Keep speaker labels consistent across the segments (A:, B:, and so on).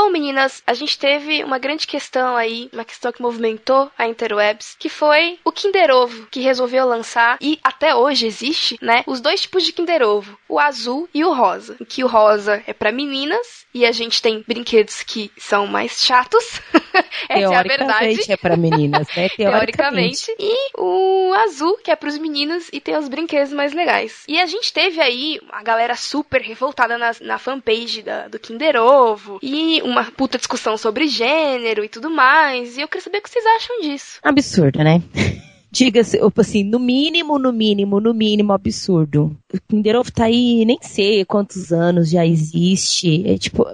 A: Bom, meninas, a gente teve uma grande questão aí, uma questão que movimentou a interwebs, que foi o Kinder Ovo, que resolveu lançar, e até hoje existe, né, os dois tipos de Kinder Ovo, o azul e o rosa. Em que o rosa é para meninas, e a gente tem brinquedos que são mais chatos. Essa é a verdade.
B: é para meninas, né?
A: Teoricamente. Teoricamente. E o azul, que é para os meninos, e tem os brinquedos mais legais. E a gente teve aí a galera super revoltada na, na fanpage da, do Kinder Ovo, e uma puta discussão sobre gênero e tudo mais. E eu queria saber o que vocês acham disso.
B: Absurdo, né? diga-se, assim, no mínimo, no mínimo, no mínimo absurdo. O Kinder Ovo tá aí, nem sei quantos anos já existe. É tipo,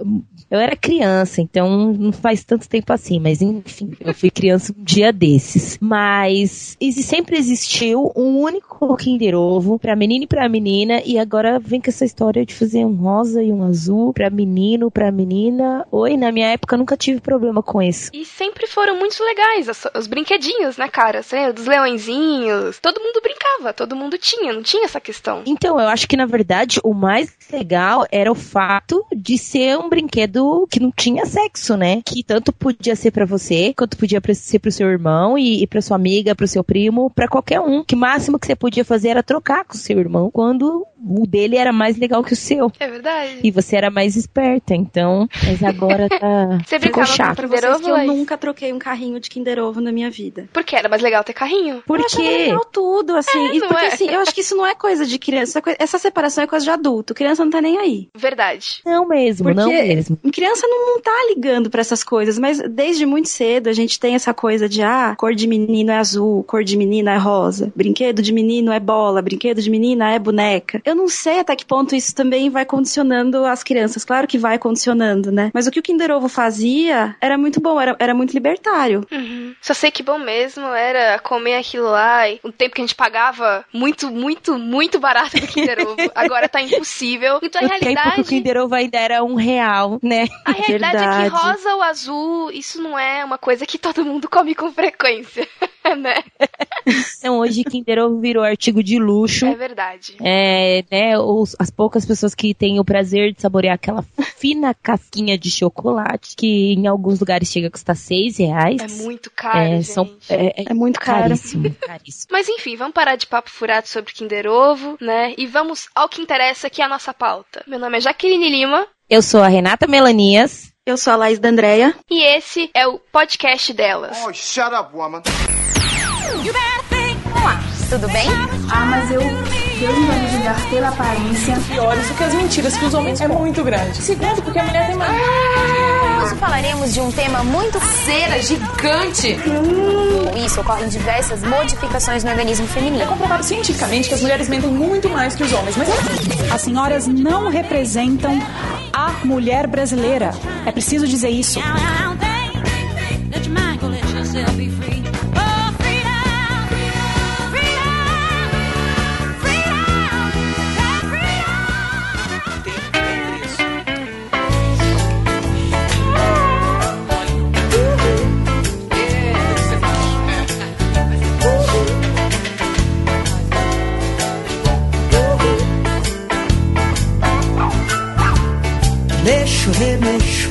B: eu era criança, então não faz tanto tempo assim, mas enfim, eu fui criança um dia desses. Mas sempre existiu um único Kinder Ovo pra menino e pra menina, e agora vem com essa história de fazer um rosa e um azul pra menino, pra menina. Oi, na minha época nunca tive problema com isso.
A: E sempre foram muito legais, os, os brinquedinhos, né, cara? Assim, dos leõezinhos. Todo mundo brincava, todo mundo tinha, não tinha essa questão.
B: Então, eu acho que na verdade o mais legal era o fato de ser um brinquedo que não tinha sexo, né? Que tanto podia ser para você, quanto podia ser pro seu irmão e, e pra sua amiga, pro seu primo, para qualquer um. Que máximo que você podia fazer era trocar com seu irmão quando o dele era mais legal que o seu.
A: É verdade.
B: E você era mais esperta, então. Mas agora tá.
A: Você ficou chato.
C: Pra vocês que eu nunca troquei um carrinho de Kinder Ovo na minha vida.
A: Por que era mais legal ter carrinho?
C: Porque.
A: Eu
C: legal tudo, assim. É, porque é. assim, eu acho que isso não é coisa de criança. É essa separação é coisa de adulto. Criança não tá nem aí.
A: Verdade.
B: Não mesmo, porque não mesmo.
C: Criança não, não tá ligando para essas coisas, mas desde muito cedo a gente tem essa coisa de, ah, cor de menino é azul, cor de menina é rosa, brinquedo de menino é bola, brinquedo de menina é boneca. Eu não sei até que ponto isso também vai condicionando as crianças. Claro que vai condicionando, né? Mas o que o Kinder Ovo fazia era muito bom, era, era muito libertário.
A: Uhum. Só sei que bom mesmo era comer aquilo lá. E um tempo que a gente pagava muito, muito, muito barato do Kinder Ovo. Agora tá impossível. Então a
B: o
A: realidade.
B: Tempo que o Kinder Ovo ainda era um real, né?
A: A realidade Verdade. é que rosa ou azul, isso não é uma coisa que todo mundo come com frequência, né?
B: Então hoje Kinder Ovo virou artigo de luxo.
A: É verdade.
B: É, né, os, as poucas pessoas que têm o prazer de saborear aquela fina casquinha de chocolate, que em alguns lugares chega a custar seis reais.
A: É muito caro, é, gente. São,
C: é, é, é, muito caro.
B: Caríssimo, caríssimo.
A: Mas enfim, vamos parar de papo furado sobre Kinder Ovo, né? E vamos ao que interessa, que é a nossa pauta. Meu nome é Jaqueline Lima.
B: Eu sou a Renata Melanias.
C: Eu sou a Laís da Andrea.
A: E esse é o podcast delas.
D: Oh, shut up, woman.
E: Olá, tudo bem?
F: Ah, mas eu. Deus não vai me julgar pela aparência.
G: Piores do que as mentiras que os homens é muito grande.
F: Segundo, porque a mulher tem mais.
E: Hoje falaremos de um tema muito
G: cera gigante.
E: Hum. Com isso ocorrem diversas modificações no organismo feminino.
G: É comprovado cientificamente que as mulheres mentem muito mais que os homens, mas
H: as senhoras não representam a mulher brasileira. É preciso dizer isso.
A: you hit me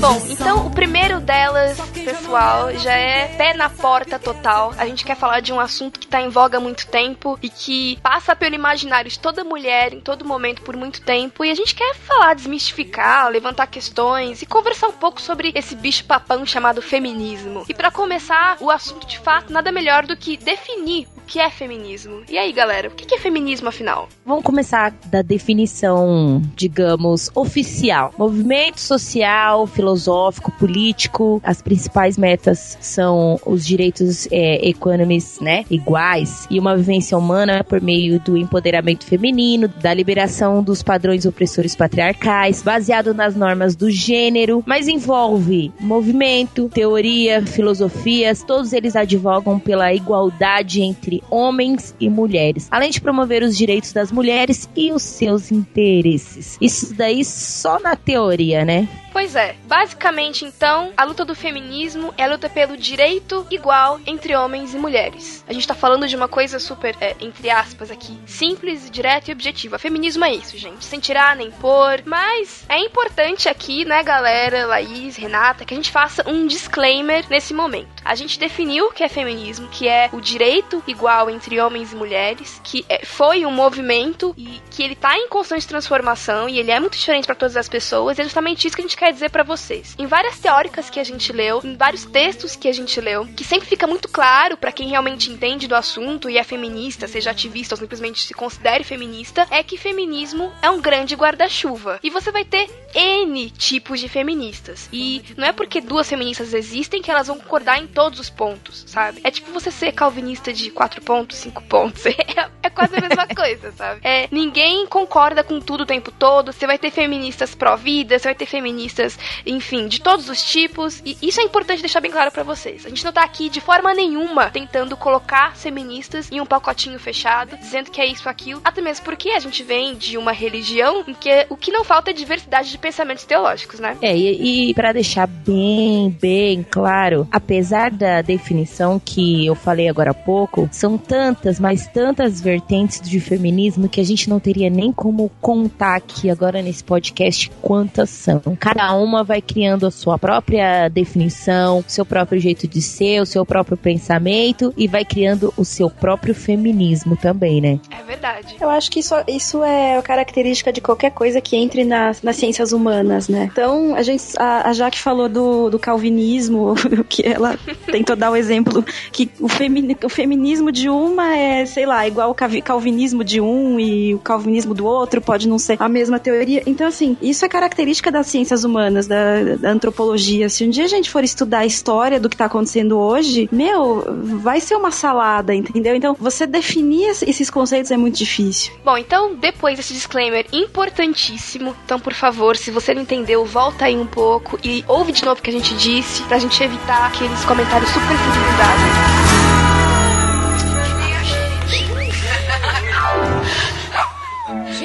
A: Bom, então o primeiro delas, pessoal, já é pé na porta total. A gente quer falar de um assunto que tá em voga há muito tempo e que passa pelo imaginário de toda mulher em todo momento por muito tempo. E a gente quer falar, desmistificar, levantar questões e conversar um pouco sobre esse bicho papão chamado feminismo. E para começar, o assunto de fato nada melhor do que definir o que é feminismo. E aí, galera, o que é feminismo afinal?
B: Vamos começar da definição, digamos, oficial. Movimento social, filosófico, político. As principais metas são os direitos é, econômicos, né, iguais e uma vivência humana por meio do empoderamento feminino, da liberação dos padrões opressores patriarcais, baseado nas normas do gênero, mas envolve movimento, teoria, filosofias, todos eles advogam pela igualdade entre homens e mulheres, além de promover os direitos das mulheres e os seus interesses. Isso daí só na teoria, né?
A: Pois é. Basicamente, então, a luta do feminismo é a luta pelo direito igual entre homens e mulheres. A gente tá falando de uma coisa super, é, entre aspas aqui, simples, direta e objetiva. Feminismo é isso, gente. Sem tirar nem pôr. Mas é importante aqui, né, galera, Laís, Renata, que a gente faça um disclaimer nesse momento. A gente definiu o que é feminismo, que é o direito igual entre homens e mulheres, que é, foi um movimento e que ele tá em constante transformação e ele é muito diferente para todas as pessoas. E é justamente isso que a gente quer dizer para vocês. Em várias teóricas que a gente leu, em vários textos que a gente leu, que sempre fica muito claro para quem realmente entende do assunto e é feminista, seja ativista ou simplesmente se considere feminista, é que feminismo é um grande guarda-chuva. E você vai ter N tipos de feministas. E não é porque duas feministas existem que elas vão concordar em todos os pontos, sabe? É tipo você ser calvinista de 4 pontos, 5 pontos. É, é quase a mesma coisa, sabe? É, ninguém concorda com tudo o tempo todo. Você vai ter feministas pró-vida, você vai ter feministas, enfim, de todos os tipos. E isso é importante deixar bem claro para vocês. A gente não tá aqui de forma nenhuma tentando colocar feministas em um pacotinho fechado, dizendo que é isso aquilo. Até mesmo porque a gente vem de uma religião em que o que não falta é diversidade de pensamentos teológicos, né?
B: É, e, e para deixar bem, bem claro, apesar da definição que eu falei agora há pouco, são tantas, mas tantas vertentes de feminismo que a gente não teria nem como contar aqui agora nesse podcast quantas são. Cada uma vai criando a sua própria definição, seu próprio jeito de ser, o seu próprio pensamento e vai criando o seu próprio feminismo também, né?
A: É verdade.
C: Eu acho que isso, isso é característica de qualquer coisa que entre nas, nas ciências humanas, né? Então, a gente, a, a Jaque falou do, do calvinismo, que ela tentou dar o exemplo que o, femini, o feminismo de uma é, sei lá, igual o calvinismo de um e o calvinismo do outro, pode não ser a mesma teoria. Então, assim, isso é característica das ciências humanas, da, da antropologia. Se um dia a gente for estudar a história do que tá acontecendo hoje, meu, vai ser uma salada, entendeu? Então, você definir esses conceitos é muito difícil.
A: Bom, então, depois desse disclaimer importantíssimo, então, por favor, se você não entendeu, volta aí um pouco e ouve de novo o que a gente disse, pra gente evitar aqueles comentários super civilizados.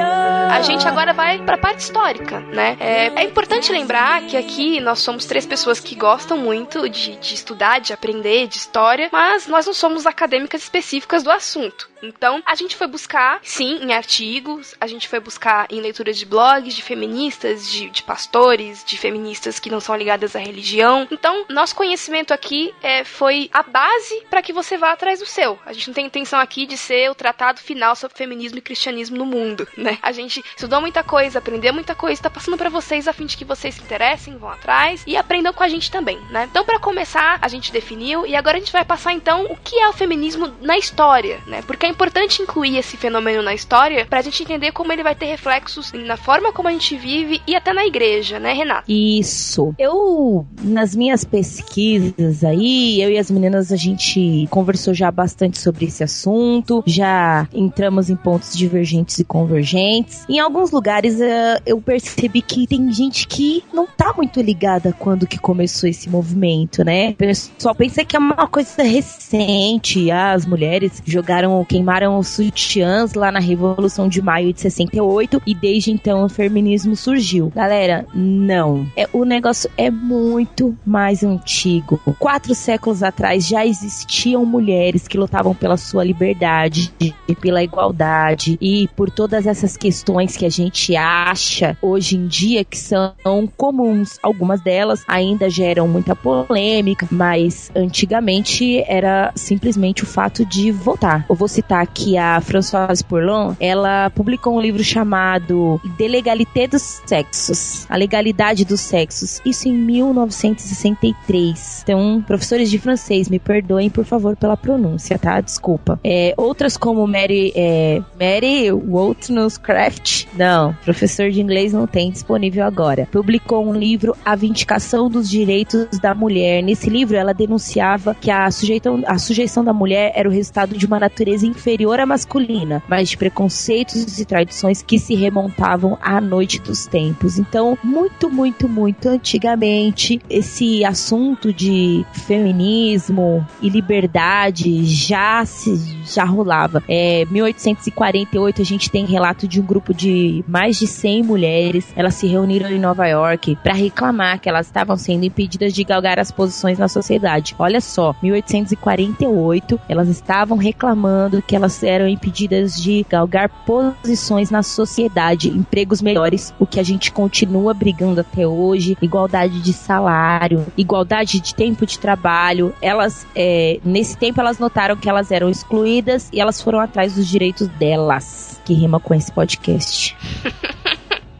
A: A gente agora vai para a parte histórica, né? É, é, importante lembrar que aqui nós somos três pessoas que gostam muito de, de estudar, de aprender, de história, mas nós não somos acadêmicas específicas do assunto. Então, a gente foi buscar, sim, em artigos, a gente foi buscar em leituras de blogs de feministas, de, de pastores, de feministas que não são ligadas à religião. Então, nosso conhecimento aqui é, foi a base para que você vá atrás do seu. A gente não tem intenção aqui de ser o tratado final sobre feminismo e cristianismo no mundo, né? A gente estudou muita coisa, aprendeu muita coisa, está passando para vocês a fim de que vocês se interessem, vão atrás e aprendam com a gente também, né? Então, para começar, a gente definiu e agora a gente vai passar então o que é o feminismo na história, né? Porque importante incluir esse fenômeno na história pra gente entender como ele vai ter reflexos na forma como a gente vive e até na igreja, né, Renata?
B: Isso. Eu, nas minhas pesquisas aí, eu e as meninas, a gente conversou já bastante sobre esse assunto, já entramos em pontos divergentes e convergentes. Em alguns lugares uh, eu percebi que tem gente que não tá muito ligada quando que começou esse movimento, né? Pessoal pensa que é uma coisa recente, as mulheres jogaram queimaram os sutiãs lá na Revolução de Maio de 68 e desde então o feminismo surgiu. Galera, não. É, o negócio é muito mais antigo. Quatro séculos atrás já existiam mulheres que lutavam pela sua liberdade, pela igualdade e por todas essas questões que a gente acha hoje em dia que são comuns. Algumas delas ainda geram muita polêmica, mas antigamente era simplesmente o fato de votar. Eu vou citar citar aqui a Françoise Pourlon, ela publicou um livro chamado De Legalité dos Sexos, a legalidade dos sexos, isso em 1963. Então, professores de francês, me perdoem por favor pela pronúncia, tá? Desculpa. É, outras como Mary, é, Mary Wollstonecraft, não, professor de inglês não tem disponível agora. Publicou um livro, A Vindicação dos Direitos da Mulher. Nesse livro, ela denunciava que a a sujeição da mulher era o resultado de uma natureza inferior à masculina, mas de preconceitos e tradições que se remontavam à noite dos tempos. Então, muito, muito, muito antigamente, esse assunto de feminismo e liberdade já se já rolava. É, 1848 a gente tem de um grupo de mais de 100 mulheres. Elas se reuniram em Nova York para reclamar que elas estavam sendo impedidas de galgar as posições na sociedade. Olha só, 1848 elas estavam reclamando que elas eram impedidas de galgar posições na sociedade, empregos melhores, o que a gente continua brigando até hoje, igualdade de salário, igualdade de tempo de trabalho. Elas, é, nesse tempo, elas notaram que elas eram excluídas e elas foram atrás dos direitos delas, que rima com esse podcast.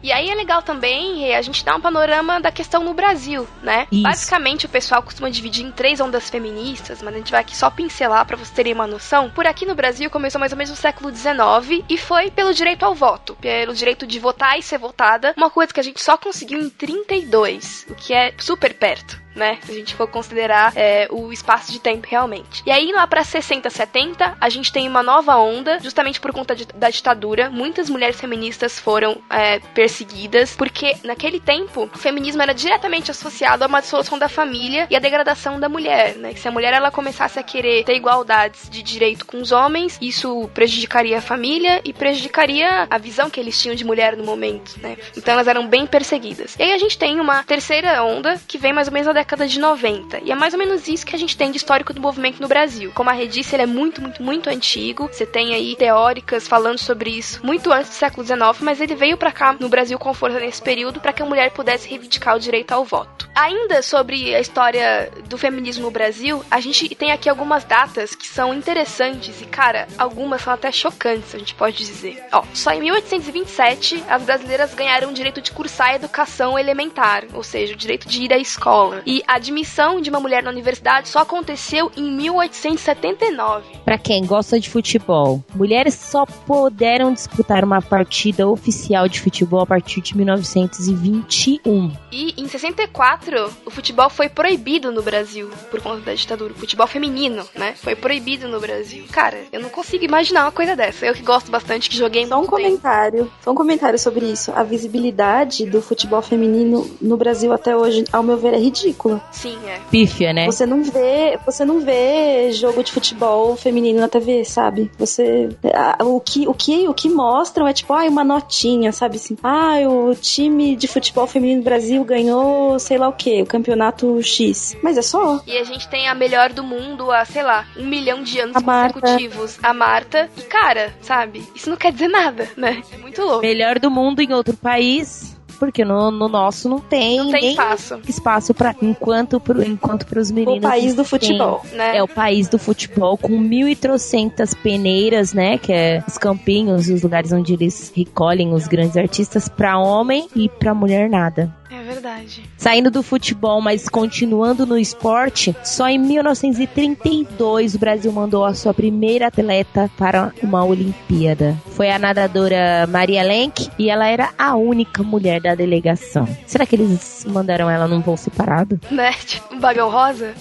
A: E aí é legal também a gente dar um panorama da questão no Brasil, né?
B: Isso.
A: Basicamente o pessoal costuma dividir em três ondas feministas, mas a gente vai aqui só pincelar para vocês terem uma noção. Por aqui no Brasil começou mais ou menos no século XIX e foi pelo direito ao voto, pelo direito de votar e ser votada, uma coisa que a gente só conseguiu em 32, o que é super perto né? Se a gente for considerar é, o espaço de tempo realmente. E aí, lá pra 60, 70, a gente tem uma nova onda, justamente por conta de, da ditadura. Muitas mulheres feministas foram é, perseguidas, porque naquele tempo o feminismo era diretamente associado a uma dissolução da família e a degradação da mulher, né? Que se a mulher ela começasse a querer ter igualdades de direito com os homens, isso prejudicaria a família e prejudicaria a visão que eles tinham de mulher no momento, né? Então elas eram bem perseguidas. E aí a gente tem uma terceira onda que vem mais ou menos na década de 90. E é mais ou menos isso que a gente tem de histórico do movimento no Brasil. Como a Rê disse, ele é muito, muito, muito antigo. Você tem aí teóricas falando sobre isso muito antes do século XIX, mas ele veio para cá no Brasil com força nesse período para que a mulher pudesse reivindicar o direito ao voto. Ainda sobre a história do feminismo no Brasil, a gente tem aqui algumas datas que são interessantes e, cara, algumas são até chocantes, a gente pode dizer. Ó, só em 1827 as brasileiras ganharam o direito de cursar a educação elementar, ou seja, o direito de ir à escola. E a admissão de uma mulher na universidade só aconteceu em 1879.
B: Para quem gosta de futebol, mulheres só puderam disputar uma partida oficial de futebol a partir de 1921.
A: E em 64, o futebol foi proibido no Brasil por conta da ditadura. O futebol feminino, né? Foi proibido no Brasil. Cara, eu não consigo imaginar uma coisa dessa. Eu que gosto bastante, que joguei
C: Só um
A: muito tempo.
C: comentário, só um comentário sobre isso. A visibilidade do futebol feminino no Brasil até hoje, ao meu ver, é ridícula.
A: Sim, é.
B: Pífia, né?
C: Você não vê, você não vê jogo de futebol feminino na TV, sabe? Você a- o que o que o que mostram é tipo, ai, uma notinha, sabe assim? Ah, o time de futebol feminino do Brasil ganhou, sei lá o quê, o campeonato X. Mas é só.
A: E a gente tem a melhor do mundo há, sei lá, um milhão de anos
C: A Marta.
A: consecutivos. A Marta. E, cara, sabe? Isso não quer dizer nada, né? É muito louco.
B: Melhor do mundo em outro país, porque no, no nosso não tem,
A: Não tem
B: nem
A: espaço,
B: espaço para enquanto pro, enquanto pros meninos
C: O país do
B: tem.
C: futebol.
A: né?
B: É o país do futebol com mil e trocentas peneiras, né? Que é os campinhos, os lugares onde eles recolhem os grandes artistas pra homem e pra mulher nada.
A: É verdade.
B: Saindo do futebol, mas continuando no esporte, só em 1932 o Brasil mandou a sua primeira atleta para uma Olimpíada. Foi a nadadora Maria Lenk e ela era a única mulher da delegação. Será que eles mandaram ela num voo separado?
A: Né? Tipo, um bagão rosa.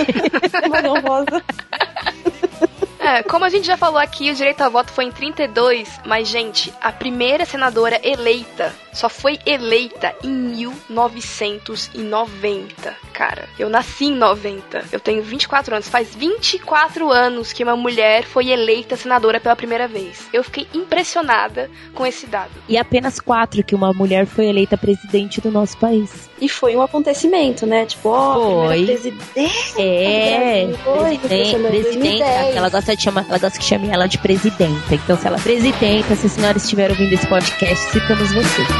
C: Mano, rosa.
A: É, como a gente já falou aqui, o direito ao voto foi em 32, mas, gente, a primeira senadora eleita só foi eleita em 1990. Cara, eu nasci em 90. Eu tenho 24 anos. Faz 24 anos que uma mulher foi eleita senadora pela primeira vez. Eu fiquei impressionada com esse dado.
B: E apenas quatro que uma mulher foi eleita presidente do nosso país.
C: E foi um acontecimento, né? Tipo, ó,
B: Foi.
C: primeira presidente.
B: É.
C: Foi,
B: presidente.
C: 2010.
B: Ela gosta de chamar, ela gosta que chame ela de presidenta. Então, se ela é presidenta, se a senhora estiver ouvindo esse podcast, citamos você.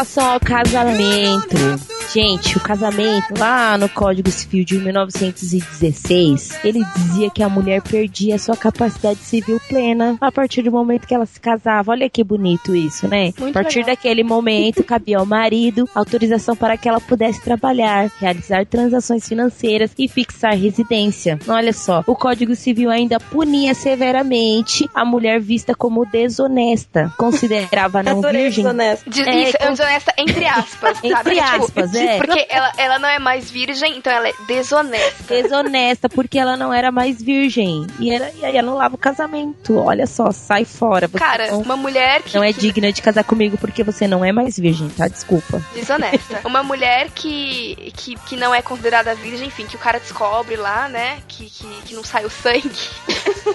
B: relação ao casamento, Gente, o casamento lá no Código Civil de 1916, ele dizia que a mulher perdia sua capacidade civil plena a partir do momento que ela se casava. Olha que bonito isso, né?
A: Muito
B: a partir
A: legal.
B: daquele momento, cabia ao marido autorização para que ela pudesse trabalhar, realizar transações financeiras e fixar residência. Olha só, o Código Civil ainda punia severamente a mulher vista como desonesta, considerava não virgem.
C: desonesto.
A: De,
B: É,
A: isso,
B: com-
A: desonesta entre aspas, sabe?
B: Entre
A: Tipo,
B: aspas, é.
A: Porque ela, ela não é mais virgem, então ela é desonesta.
B: desonesta porque ela não era mais virgem e, era, e aí anulava o casamento. Olha só, sai fora. Você
A: Cara,
B: não,
A: uma mulher que,
B: não é
A: que-
B: digna de casar comigo porque você não é mais virgem, tá? Desculpa.
A: desonesta. Uma mulher que, que, que não é considerada virgem, enfim, que o cara descobre lá, né? Que, que, que não sai o sangue.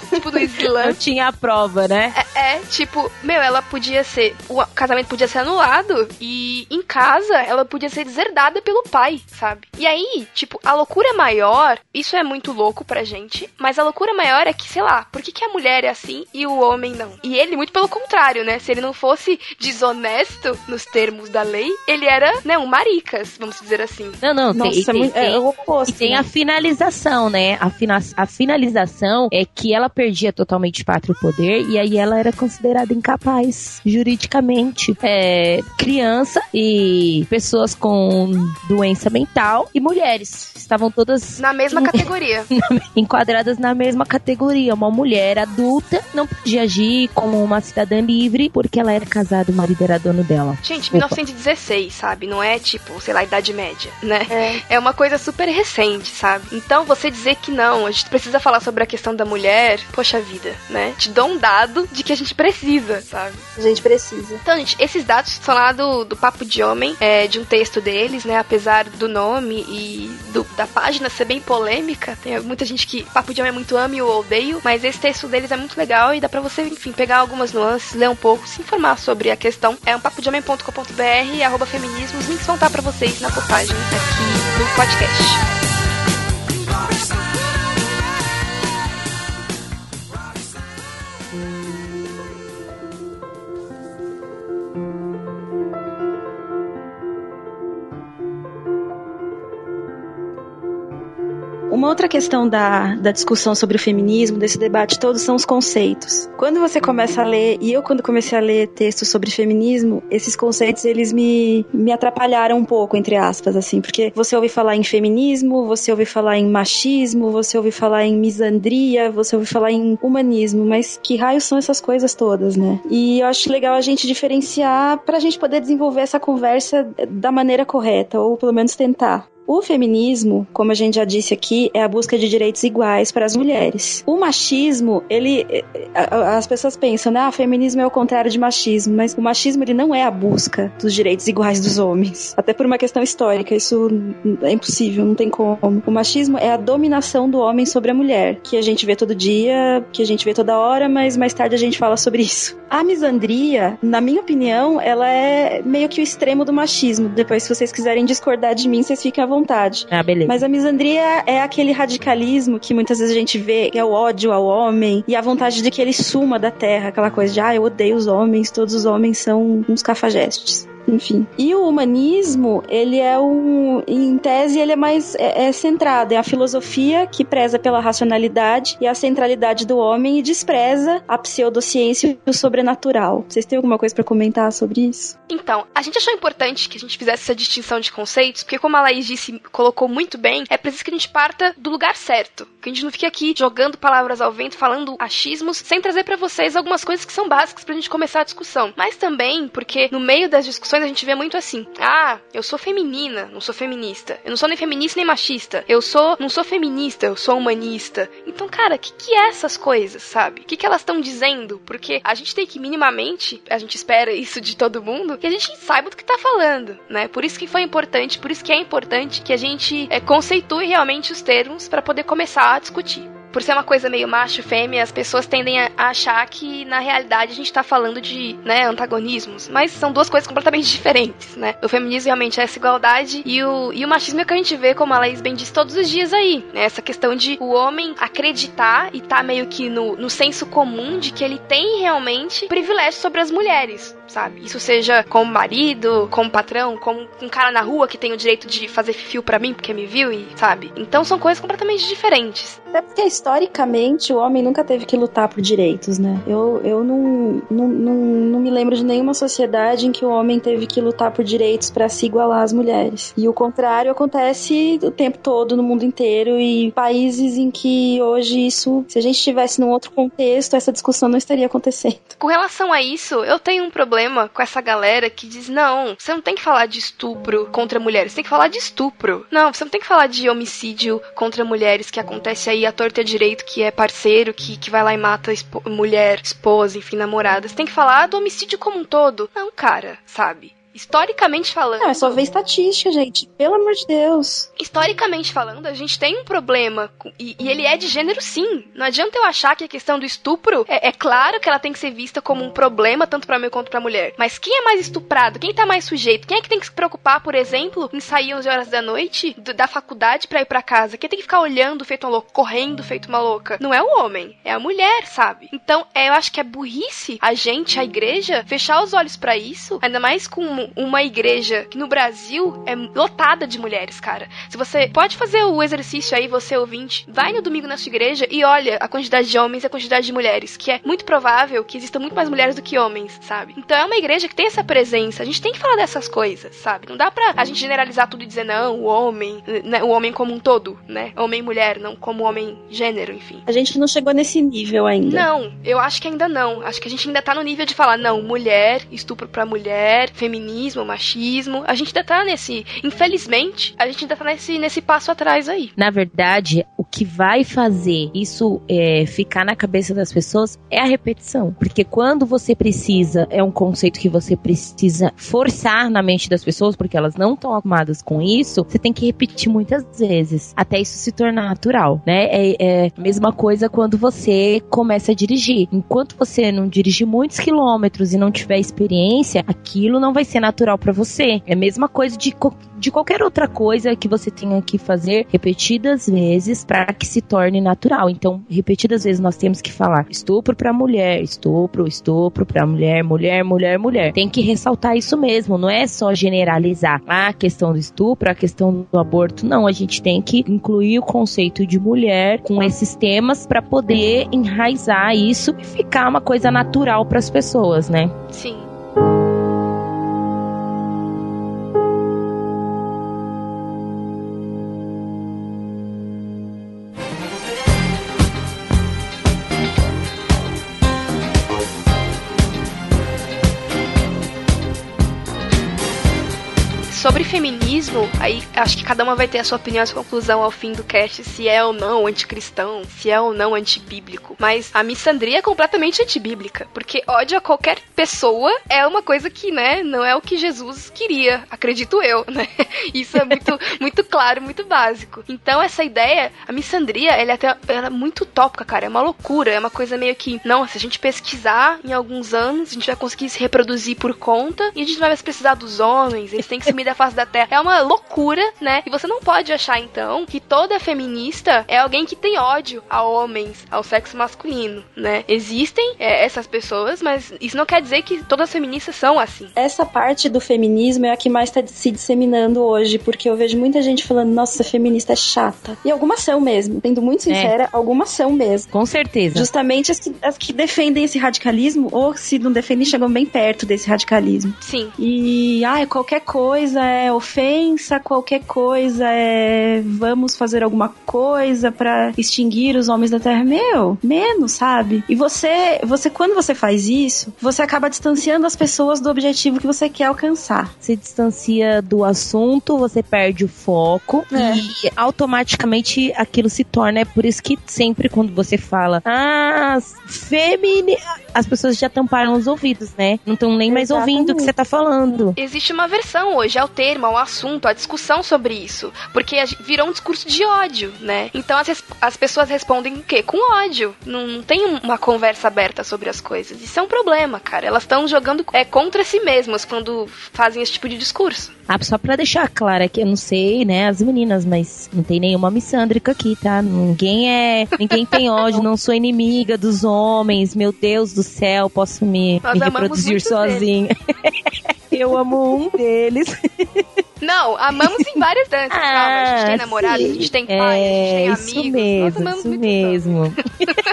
A: Tipo do Islã.
B: Não tinha a prova, né?
A: É, é, tipo, meu, ela podia ser. O casamento podia ser anulado e em casa ela podia ser deserdada pelo pai, sabe? E aí, tipo, a loucura maior, isso é muito louco pra gente, mas a loucura maior é que, sei lá, por que, que a mulher é assim e o homem não? E ele, muito pelo contrário, né? Se ele não fosse desonesto nos termos da lei, ele era, né, um maricas, vamos dizer assim.
B: Não, não,
C: Nossa,
B: tem,
C: é,
B: tem,
C: muito, é
B: tem-
C: o oposto.
B: E tem
C: né?
B: a finalização, né? A, fina- a finalização é que ela perdia totalmente o pátrio poder e aí ela era considerada incapaz juridicamente. É, criança e pessoas com doença mental e mulheres estavam todas
A: Na mesma categoria.
B: enquadradas na mesma categoria. Uma mulher adulta não podia agir como uma cidadã livre porque ela era casada, o marido era dono dela.
A: Gente,
B: Opa.
A: 1916, sabe? Não é tipo, sei lá, Idade Média, né? É. uma coisa super recente, sabe? Então você dizer que não, a gente precisa falar sobre a questão da mulher, poxa vida, né? Te dou um dado de que a gente precisa, sabe?
C: A gente precisa.
A: Então, gente, esses dados são lá do, do Papo de Homem, é, de um texto deles, né? Apesar do nome e do- da página ser bem polêmica, tem muita gente que Papo de Homem é muito ame ou odeio, mas esse texto deles é muito legal e dá pra você, enfim, pegar algumas nuances, ler um pouco, se informar sobre a questão. É um papodehomem.com.br, arroba feminismo, os links vão estar pra vocês na postagem aqui do podcast.
C: Uma outra questão da, da discussão sobre o feminismo, desse debate todo, são os conceitos. Quando você começa a ler, e eu quando comecei a ler textos sobre feminismo, esses conceitos eles me, me atrapalharam um pouco, entre aspas, assim, porque você ouve falar em feminismo, você ouve falar em machismo, você ouve falar em misandria, você ouve falar em humanismo, mas que raios são essas coisas todas, né? E eu acho legal a gente diferenciar pra gente poder desenvolver essa conversa da maneira correta, ou pelo menos tentar. O feminismo, como a gente já disse aqui, é a busca de direitos iguais para as mulheres. O machismo, ele eh, as pessoas pensam, né, ah, feminismo é o contrário de machismo, mas o machismo ele não é a busca dos direitos iguais dos homens. Até por uma questão histórica, isso é impossível, não tem como. O machismo é a dominação do homem sobre a mulher, que a gente vê todo dia, que a gente vê toda hora, mas mais tarde a gente fala sobre isso. A misandria, na minha opinião, ela é meio que o extremo do machismo. Depois, se vocês quiserem discordar de mim, vocês fiquem à vontade.
B: Ah, beleza.
C: Mas a misandria é aquele radicalismo que muitas vezes a gente vê, que é o ódio ao homem e a vontade de que ele suma da terra, aquela coisa de, ah, eu odeio os homens, todos os homens são uns cafajestes. Enfim. E o humanismo, ele é um. Em tese, ele é mais é, é centrado. É a filosofia que preza pela racionalidade e a centralidade do homem e despreza a pseudociência e o sobrenatural. Vocês têm alguma coisa pra comentar sobre isso?
A: Então, a gente achou importante que a gente fizesse essa distinção de conceitos, porque como a Laís disse, colocou muito bem, é preciso que a gente parta do lugar certo. Que a gente não fique aqui jogando palavras ao vento, falando achismos, sem trazer pra vocês algumas coisas que são básicas pra gente começar a discussão. Mas também porque no meio das discussões a gente vê muito assim: "Ah, eu sou feminina, não sou feminista. Eu não sou nem feminista nem machista. Eu sou, não sou feminista, eu sou humanista". Então, cara, o que que é essas coisas, sabe? O que que elas estão dizendo? Porque a gente tem que minimamente, a gente espera isso de todo mundo, que a gente saiba do que tá falando, né? Por isso que foi importante, por isso que é importante que a gente é, conceitue realmente os termos pra poder começar a discutir. Por ser uma coisa meio macho fêmea, as pessoas tendem a achar que na realidade a gente tá falando de, né, antagonismos, mas são duas coisas completamente diferentes, né? O feminismo realmente é essa igualdade e o, e o machismo é que a gente vê, como a Laís bem disse, todos os dias aí, né? Essa questão de o homem acreditar e tá meio que no, no senso comum de que ele tem realmente privilégio sobre as mulheres sabe? Isso seja como marido, como patrão, como um cara na rua que tem o direito de fazer fio para mim porque me viu e, sabe? Então são coisas completamente diferentes.
C: Até porque historicamente o homem nunca teve que lutar por direitos, né? Eu, eu não, não, não, não me lembro de nenhuma sociedade em que o homem teve que lutar por direitos para se igualar às mulheres. E o contrário acontece o tempo todo no mundo inteiro e países em que hoje isso, se a gente estivesse num outro contexto, essa discussão não estaria acontecendo.
A: Com relação a isso, eu tenho um problema problema com essa galera que diz: não, você não tem que falar de estupro contra mulheres, você tem que falar de estupro. Não, você não tem que falar de homicídio contra mulheres que acontece aí a torta direito, que é parceiro, que, que vai lá e mata mulher, esposa, enfim, namorada. Você tem que falar do homicídio como um todo. Não, cara, sabe? Historicamente falando.
C: Não, é só ver estatística, gente. Pelo amor de Deus.
A: Historicamente falando, a gente tem um problema. Com, e, e, ele é de gênero, sim. Não adianta eu achar que a questão do estupro. É, é claro que ela tem que ser vista como um problema, tanto para mim quanto pra mulher. Mas quem é mais estuprado? Quem tá mais sujeito? Quem é que tem que se preocupar, por exemplo, em sair 11 horas da noite do, da faculdade para ir para casa? Quem tem que ficar olhando feito uma louca, correndo feito uma louca? Não é o homem, é a mulher, sabe? Então, é, eu acho que é burrice a gente, a igreja, fechar os olhos para isso, ainda mais com uma igreja que no Brasil é lotada de mulheres, cara. Se você pode fazer o exercício aí, você ouvinte, vai no domingo na sua igreja e olha a quantidade de homens e a quantidade de mulheres, que é muito provável que existam muito mais mulheres do que homens, sabe? Então é uma igreja que tem essa presença. A gente tem que falar dessas coisas, sabe? Não dá pra a gente generalizar tudo e dizer não, o homem, né, o homem como um todo, né? Homem e mulher, não como homem gênero, enfim.
C: A gente não chegou nesse nível ainda.
A: Não, eu acho que ainda não. Acho que a gente ainda tá no nível de falar não, mulher, estupro pra mulher, feminismo, machismo. A gente ainda tá nesse. Infelizmente, a gente ainda tá nesse, nesse passo atrás aí.
B: Na verdade, o que vai fazer isso é, ficar na cabeça das pessoas é a repetição. Porque quando você precisa, é um conceito que você precisa forçar na mente das pessoas, porque elas não estão acostumadas com isso, você tem que repetir muitas vezes, até isso se tornar natural, né? É, é a mesma coisa quando você começa a dirigir. Enquanto você não dirigir muitos quilômetros e não tiver experiência, aquilo não vai ser natural para você. É a mesma coisa de, de qualquer outra coisa que você tenha que fazer repetidas vezes para que se torne natural. Então, repetidas vezes nós temos que falar estupro para mulher, estupro, estupro para mulher, mulher, mulher, mulher. Tem que ressaltar isso mesmo, não é só generalizar a questão do estupro, a questão do aborto. Não, a gente tem que incluir o conceito de mulher com esses temas para poder enraizar isso e ficar uma coisa natural para as pessoas, né?
A: Sim. Feminismo, aí acho que cada uma vai ter a sua opinião, a sua conclusão ao fim do cast, se é ou não anticristão, se é ou não antibíblico. Mas a missandria é completamente antibíblica, porque ódio a qualquer pessoa é uma coisa que, né, não é o que Jesus queria, acredito eu, né? Isso é muito, muito claro, muito básico. Então essa ideia, a missandria, ela é até ela é muito utópica, cara, é uma loucura, é uma coisa meio que, não, se a gente pesquisar em alguns anos, a gente vai conseguir se reproduzir por conta e a gente não vai mais precisar dos homens, eles têm que se da face da Terra. É uma loucura, né? E você não pode achar, então, que toda feminista é alguém que tem ódio a homens, ao sexo masculino, né? Existem é, essas pessoas, mas isso não quer dizer que todas as feministas são assim.
C: Essa parte do feminismo é a que mais está se disseminando hoje, porque eu vejo muita gente falando, nossa, feminista é chata. E algumas são mesmo, sendo muito é. sincera, é. algumas são mesmo.
B: Com certeza.
C: Justamente as que, as que defendem esse radicalismo, ou se não defendem, chegam bem perto desse radicalismo.
A: Sim.
C: E, ah, qualquer coisa é ofensa, qualquer coisa é vamos fazer alguma coisa para extinguir os homens da Terra. Meu, menos, sabe? E você, você quando você faz isso, você acaba distanciando as pessoas do objetivo que você quer alcançar.
B: Se distancia do assunto, você perde o foco é. e automaticamente aquilo se torna. É por isso que sempre quando você fala, ah, femini as pessoas já tamparam os ouvidos, né? Não estão nem mais ouvindo o que você tá falando.
A: Existe uma versão hoje, é ao termo, ao assunto, à discussão sobre isso. Porque virou um discurso de ódio, né? Então as, as pessoas respondem o quê? Com ódio. Não, não tem uma conversa aberta sobre as coisas. Isso é um problema, cara. Elas estão jogando é, contra si mesmas quando fazem esse tipo de discurso.
B: Ah, só pra deixar claro aqui, eu não sei, né, as meninas, mas não tem nenhuma missândrica aqui, tá? Ninguém é. Ninguém tem ódio, não sou inimiga dos homens, meu Deus do céu, posso me, me reproduzir sozinha. eu amo um deles.
A: Não, amamos em várias danças. Ah, calma, a gente tem namorado, sim. a gente tem pai, é, a gente tem amigos.
B: Mesmo, isso mesmo.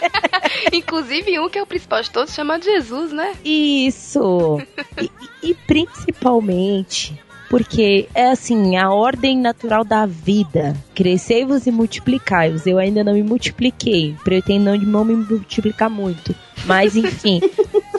A: Inclusive um que é o principal de todos, chamado Jesus, né?
B: Isso. e, e principalmente porque é assim, a ordem natural da vida. Crescei-vos e multiplicai-vos. Eu ainda não me multipliquei. Pretendo não me multiplicar muito. Mas enfim.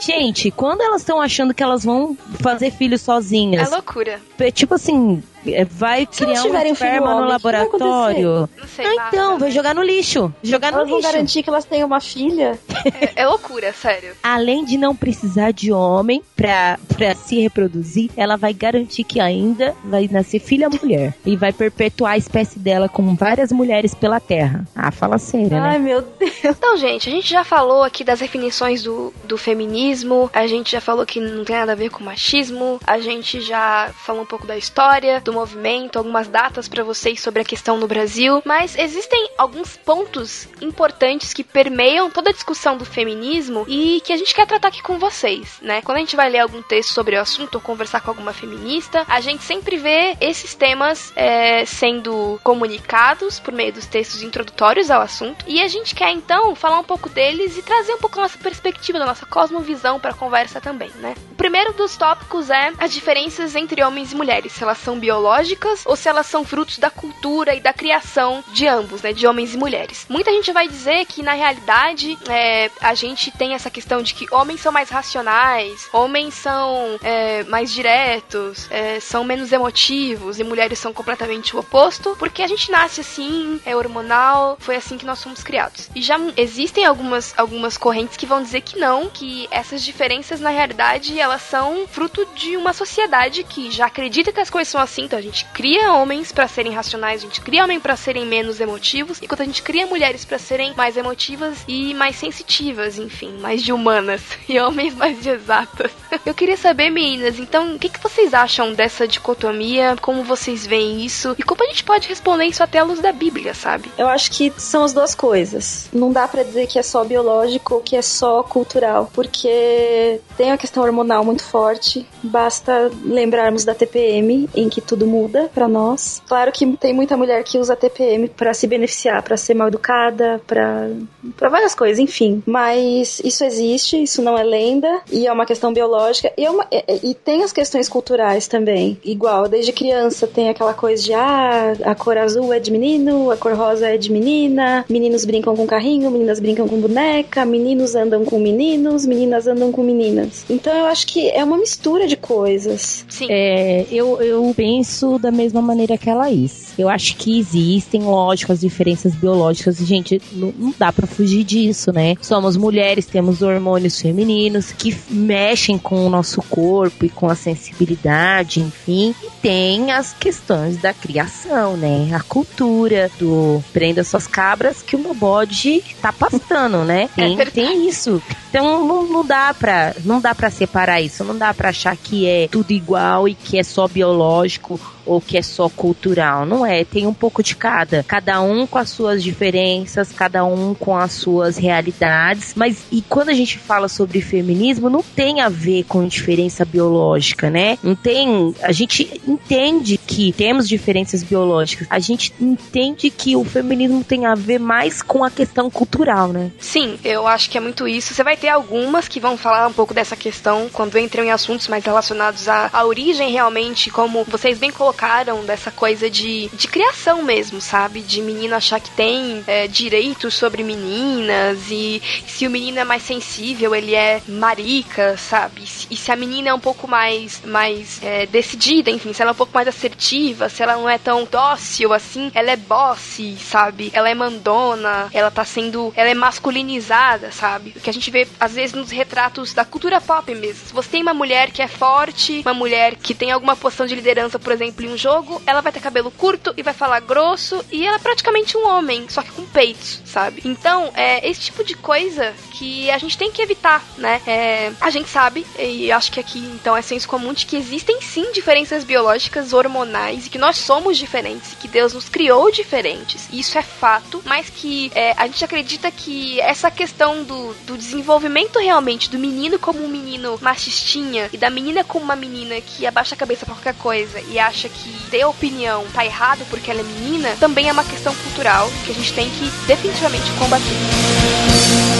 B: Gente, quando elas estão achando que elas vão fazer filhos sozinhas.
A: É loucura.
B: Tipo assim, é, vai Se criar um esperma no laboratório.
A: Não sei,
B: ah, então, vai jogar no lixo. Jogar
C: elas
B: no lixo.
C: vão garantir que elas tenham uma filha.
A: É, é, loucura, sério.
B: Além de não precisar de homem pra, pra se reproduzir, ela vai garantir que ainda vai nascer filha mulher. E vai perpetuar a espécie dela com várias mulheres pela terra. Ah, fala sério, né?
C: Ai, meu Deus.
A: Então, gente, a gente já falou aqui das definições do, do feminismo, a gente já falou que não tem nada a ver com machismo, a gente já falou um pouco da história, do movimento, algumas datas para vocês sobre a questão no Brasil, mas existem alguns pontos importantes que permeiam toda a discussão do feminismo e que a gente quer tratar aqui com vocês, né? Quando a gente vai ler algum texto sobre o assunto ou conversar com alguma feminista, a gente sempre vê esses temas é, sendo comunicados por meio dos textos introdutórios ao assunto e a gente quer então falar um pouco deles e trazer um pouco nossa perspectiva, da nossa cosmovisão para a conversa também, né? O primeiro dos tópicos é as diferenças entre homens e mulheres, elas são biológicas ou se elas são frutos da cultura e da criação de ambos, né, de homens e mulheres. Muita gente vai dizer que na realidade é, a gente tem essa questão de que homens são mais racionais, homens são é, mais diretos, é, são menos emotivos e mulheres são completamente o oposto, porque a gente nasce assim, é hormonal, foi assim que nós fomos criados. E já existem algumas, algumas correntes que vão dizer que não, que essas diferenças na realidade elas são fruto de uma sociedade que já acredita que as coisas são assim, então a gente cria homens para serem racionais, a gente cria homens para serem menos emotivos, enquanto a gente cria mulheres para serem mais emotivas e mais sensitivas, enfim, mais de humanas e homens mais de exatas. Eu queria saber, meninas, então, o que, que vocês acham dessa dicotomia? Como vocês veem isso? E como a gente pode responder isso até à luz da Bíblia, sabe?
C: Eu acho que são as duas coisas. Não dá para dizer que é só biológico ou que é só cultural, porque tem a questão hormonal muito forte. Basta lembrarmos da TPM, em que tudo tudo muda para nós. Claro que tem muita mulher que usa TPM para se beneficiar, para ser mal educada, para para várias coisas, enfim. Mas isso existe, isso não é lenda e é uma questão biológica e, é uma, e, e tem as questões culturais também. Igual, desde criança tem aquela coisa de ah, a cor azul é de menino, a cor rosa é de menina, meninos brincam com carrinho, meninas brincam com boneca, meninos andam com meninos, meninas andam com meninas. Então eu acho que é uma mistura de coisas.
B: Sim. É, eu, eu penso penso da mesma maneira que a Laís. Eu acho que existem, lógico, as diferenças biológicas. Gente, não, não dá para fugir disso, né? Somos mulheres, temos hormônios femininos que mexem com o nosso corpo e com a sensibilidade, enfim. E tem as questões da criação, né? A cultura do prenda suas cabras que o meu bode tá pastando, né? É tem, é tem isso. Então não, não dá pra não dá para separar isso, não dá para achar que é tudo igual e que é só biológico beaucoup. Ou que é só cultural. Não é, tem um pouco de cada. Cada um com as suas diferenças, cada um com as suas realidades. Mas e quando a gente fala sobre feminismo, não tem a ver com diferença biológica, né? Não tem. A gente entende que temos diferenças biológicas. A gente entende que o feminismo tem a ver mais com a questão cultural, né?
A: Sim, eu acho que é muito isso. Você vai ter algumas que vão falar um pouco dessa questão quando entram em assuntos mais relacionados à, à origem realmente, como vocês bem colocaram colocaram dessa coisa de, de criação mesmo, sabe? De menino achar que tem é, direitos sobre meninas e se o menino é mais sensível, ele é marica, sabe? E se a menina é um pouco mais, mais é, decidida, enfim, se ela é um pouco mais assertiva, se ela não é tão dócil assim, ela é bossy, sabe? Ela é mandona, ela tá sendo. Ela é masculinizada, sabe? O que a gente vê às vezes nos retratos da cultura pop mesmo. Se você tem uma mulher que é forte, uma mulher que tem alguma posição de liderança, por exemplo, um jogo, ela vai ter cabelo curto e vai falar grosso e ela é praticamente um homem, só que com peitos, sabe? Então, é esse tipo de coisa que a gente tem que evitar, né? É, a gente sabe, e acho que aqui então é senso comum, de que existem sim diferenças biológicas, hormonais, e que nós somos diferentes, e que Deus nos criou diferentes. Isso é fato, mas que é, a gente acredita que essa questão do, do desenvolvimento realmente do menino como um menino machistinha e da menina como uma menina que abaixa a cabeça pra qualquer coisa e acha que ter opinião tá errado porque ela é menina, também é uma questão cultural que a gente tem que definitivamente combater.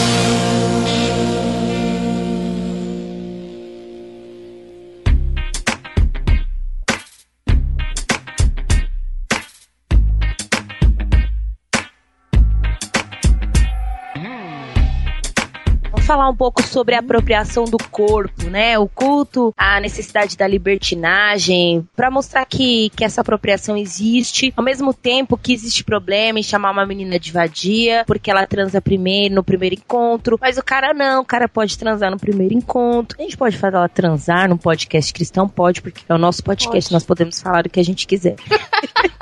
B: Falar um pouco sobre a apropriação do corpo, né? O culto, a necessidade da libertinagem, para mostrar que, que essa apropriação existe, ao mesmo tempo que existe problema em chamar uma menina de vadia, porque ela transa primeiro, no primeiro encontro, mas o cara não, o cara pode transar no primeiro encontro. A gente pode fazer ela transar num podcast cristão? Pode, porque é o nosso podcast, pode. nós podemos falar o que a gente quiser.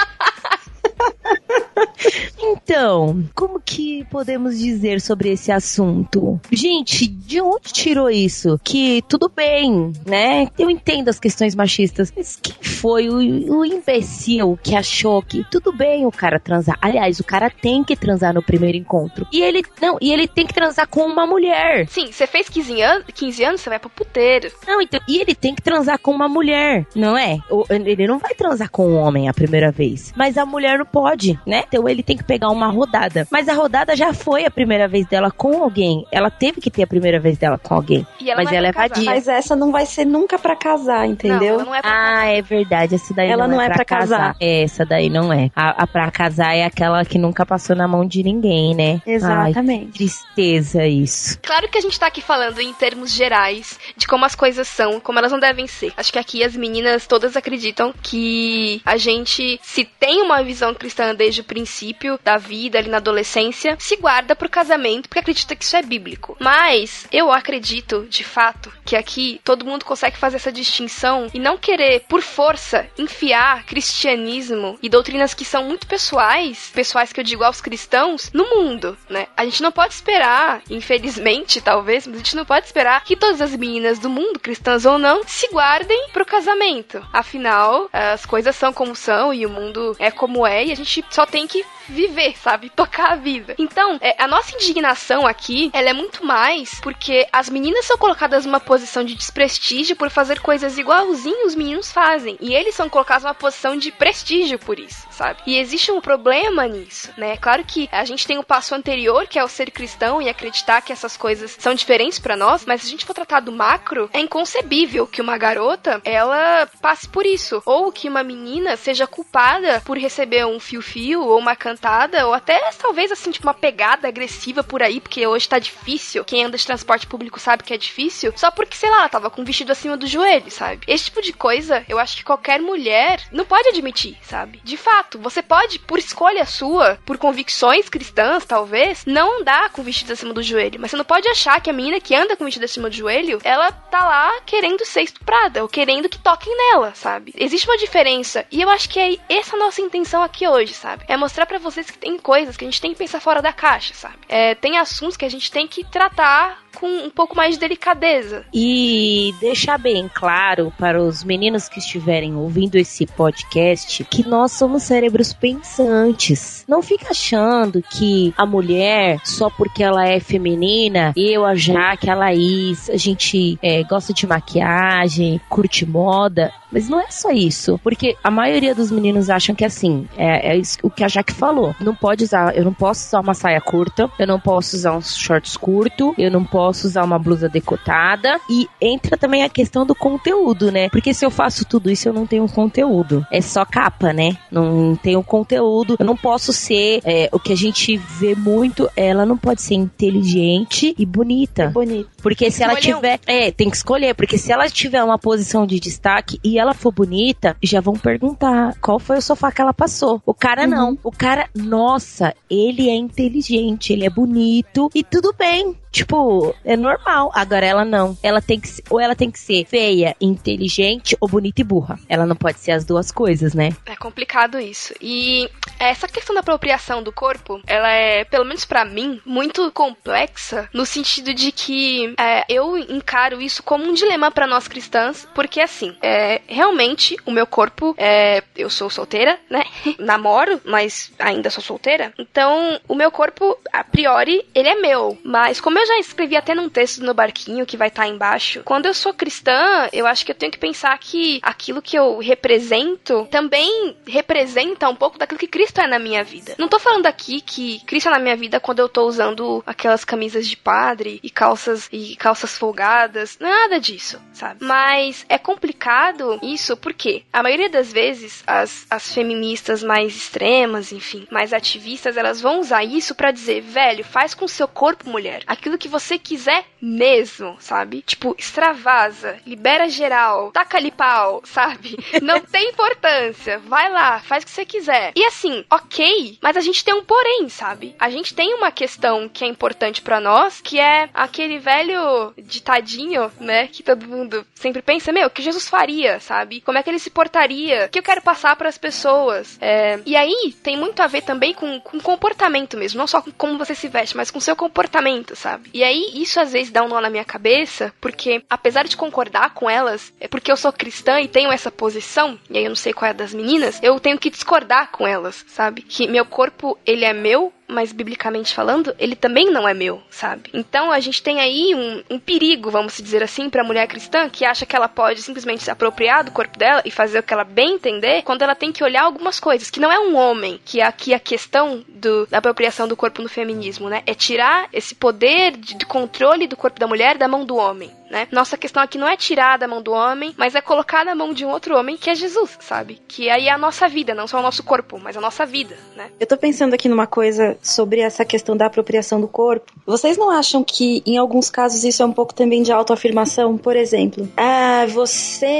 B: Então, como que podemos dizer sobre esse assunto? Gente, de onde tirou isso? Que tudo bem, né? Eu entendo as questões machistas, mas quem foi o, o imbecil que achou que tudo bem o cara transar? Aliás, o cara tem que transar no primeiro encontro. E ele não, e ele tem que transar com uma mulher.
A: Sim, você fez 15 anos, 15 anos, você vai pro puteiro.
B: Não, então, e ele tem que transar com uma mulher, não é? Ele não vai transar com um homem a primeira vez, mas a mulher não pode, né? Então ele tem que pegar uma rodada. Mas a rodada já foi a primeira vez dela com alguém. Ela teve que ter a primeira vez dela com alguém.
C: Ela
B: mas ela
C: é
B: vadia.
C: Mas essa não vai ser nunca para casar, entendeu?
A: Não, não é pra
B: ah,
A: casar.
B: é verdade. Essa daí
C: ela
B: não,
C: não
B: é,
C: é
B: pra,
C: pra
B: casar.
C: casar.
B: É, essa daí não é. A, a pra casar é aquela que nunca passou na mão de ninguém, né?
C: Exatamente.
B: Ai, tristeza isso.
A: Claro que a gente tá aqui falando em termos gerais de como as coisas são, como elas não devem ser. Acho que aqui as meninas todas acreditam que a gente, se tem uma visão cristã desde o princípio da vida, ali na adolescência, se guarda pro casamento porque acredita que isso é bíblico. Mas eu acredito, de fato, que aqui todo mundo consegue fazer essa distinção e não querer, por força, enfiar cristianismo e doutrinas que são muito pessoais, pessoais que eu digo aos cristãos, no mundo, né? A gente não pode esperar, infelizmente, talvez, mas a gente não pode esperar que todas as meninas do mundo, cristãs ou não, se guardem pro casamento. Afinal, as coisas são como são e o mundo é como é e a gente só tem que Bye. Viver, sabe? Tocar a vida. Então, é, a nossa indignação aqui, ela é muito mais porque as meninas são colocadas numa posição de desprestígio por fazer coisas igualzinho os meninos fazem. E eles são colocados numa posição de prestígio por isso, sabe? E existe um problema nisso, né? Claro que a gente tem o passo anterior, que é o ser cristão e acreditar que essas coisas são diferentes para nós, mas se a gente for tratar do macro, é inconcebível que uma garota, ela passe por isso. Ou que uma menina seja culpada por receber um fio-fio ou uma cantada, ou até talvez assim, tipo, uma pegada agressiva por aí, porque hoje tá difícil. Quem anda de transporte público sabe que é difícil, só porque, sei lá, tava com um vestido acima do joelho, sabe? Esse tipo de coisa, eu acho que qualquer mulher não pode admitir, sabe? De fato, você pode, por escolha sua, por convicções cristãs, talvez, não andar com vestido acima do joelho. Mas você não pode achar que a menina que anda com vestido acima do joelho, ela tá lá querendo ser estuprada, ou querendo que toquem nela, sabe? Existe uma diferença. E eu acho que é essa nossa intenção aqui hoje, sabe? É mostrar para vocês que tem coisas que a gente tem que pensar fora da caixa, sabe? É, tem assuntos que a gente tem que tratar com um pouco mais de delicadeza.
B: E deixar bem claro para os meninos que estiverem ouvindo esse podcast que nós somos cérebros pensantes. Não fica achando que a mulher, só porque ela é feminina, eu, a Jaque, a Laís, a gente é, gosta de maquiagem, curte moda, mas não é só isso. Porque a maioria dos meninos acham que assim, é, é isso, o que a Jaque falou. Não pode usar, eu não posso usar uma saia curta, eu não posso usar uns shorts curto, eu não posso usar uma blusa decotada. E entra também a questão do conteúdo, né? Porque se eu faço tudo isso, eu não tenho conteúdo. É só capa, né? Não tenho conteúdo. Eu não posso ser é, o que a gente vê muito. Ela não pode ser inteligente e bonita.
C: Bonita.
B: Porque se ela
A: um.
B: tiver. É, tem que escolher. Porque se ela tiver uma posição de destaque e ela for bonita, já vão perguntar qual foi o sofá que ela passou. O cara não. O cara, nossa, ele é inteligente, ele é bonito e tudo bem. Tipo, é normal. Agora ela não. Ela tem que ser, ou ela tem que ser feia, inteligente ou bonita e burra. Ela não pode ser as duas coisas, né?
A: É complicado isso. E essa questão da apropriação do corpo, ela é, pelo menos pra mim, muito complexa no sentido de que é, eu encaro isso como um dilema pra nós cristãs, porque assim, é, realmente o meu corpo, é, eu sou solteira, né? Namoro, mas ainda sou solteira. Então, o meu corpo, a priori, ele é meu. Mas como eu já escrevi até num texto no barquinho que vai estar embaixo, quando eu sou cristã, eu acho que eu tenho que pensar que aquilo que eu represento também representa um pouco daquilo que Cristo é na minha vida. Não tô falando aqui que Cristo é na minha vida quando eu tô usando aquelas camisas de padre e calças e calças folgadas, nada disso, sabe? Mas é complicado isso porque a maioria das vezes as, as feministas mais extremas, enfim, mais ativistas, elas vão usar isso pra dizer, velho, faz com seu corpo, mulher, aquilo que você quiser mesmo, sabe? Tipo, extravasa, libera geral, taca-lhe pau, sabe? Não tem importância. Vai lá, faz o que você quiser. E assim, ok, mas a gente tem um porém, sabe? A gente tem uma questão que é importante pra nós, que é aquele velho ditadinho, né? Que todo mundo sempre pensa, meu, o que Jesus faria, sabe? Como é que ele se portaria? O que eu quero passar pras pessoas? É, e aí tem muito a ver também com, com comportamento mesmo, não só com como você se veste, mas com seu comportamento, sabe? E aí isso às vezes dá um nó na minha cabeça, porque apesar de concordar com elas, é porque eu sou cristã e tenho essa posição, e aí eu não sei qual é a das meninas, eu tenho que discordar com elas, sabe? Que meu corpo, ele é meu, mas biblicamente falando, ele também não é meu, sabe? Então a gente tem aí um, um perigo, vamos dizer assim, pra mulher cristã que acha que ela pode simplesmente se apropriar do corpo dela e fazer o que ela bem entender, quando ela tem que olhar algumas coisas, que não é um homem, que é aqui a questão do, da apropriação do corpo no feminismo, né? É tirar esse poder de, de controle do corpo da mulher da mão do homem. Né? Nossa questão aqui não é tirar da mão do homem, mas é colocar na mão de um outro homem que é Jesus, sabe? Que aí é a nossa vida, não só o nosso corpo, mas a nossa vida, né?
C: Eu tô pensando aqui numa coisa sobre essa questão da apropriação do corpo. Vocês não acham que em alguns casos isso é um pouco também de autoafirmação? Por exemplo, ah, você.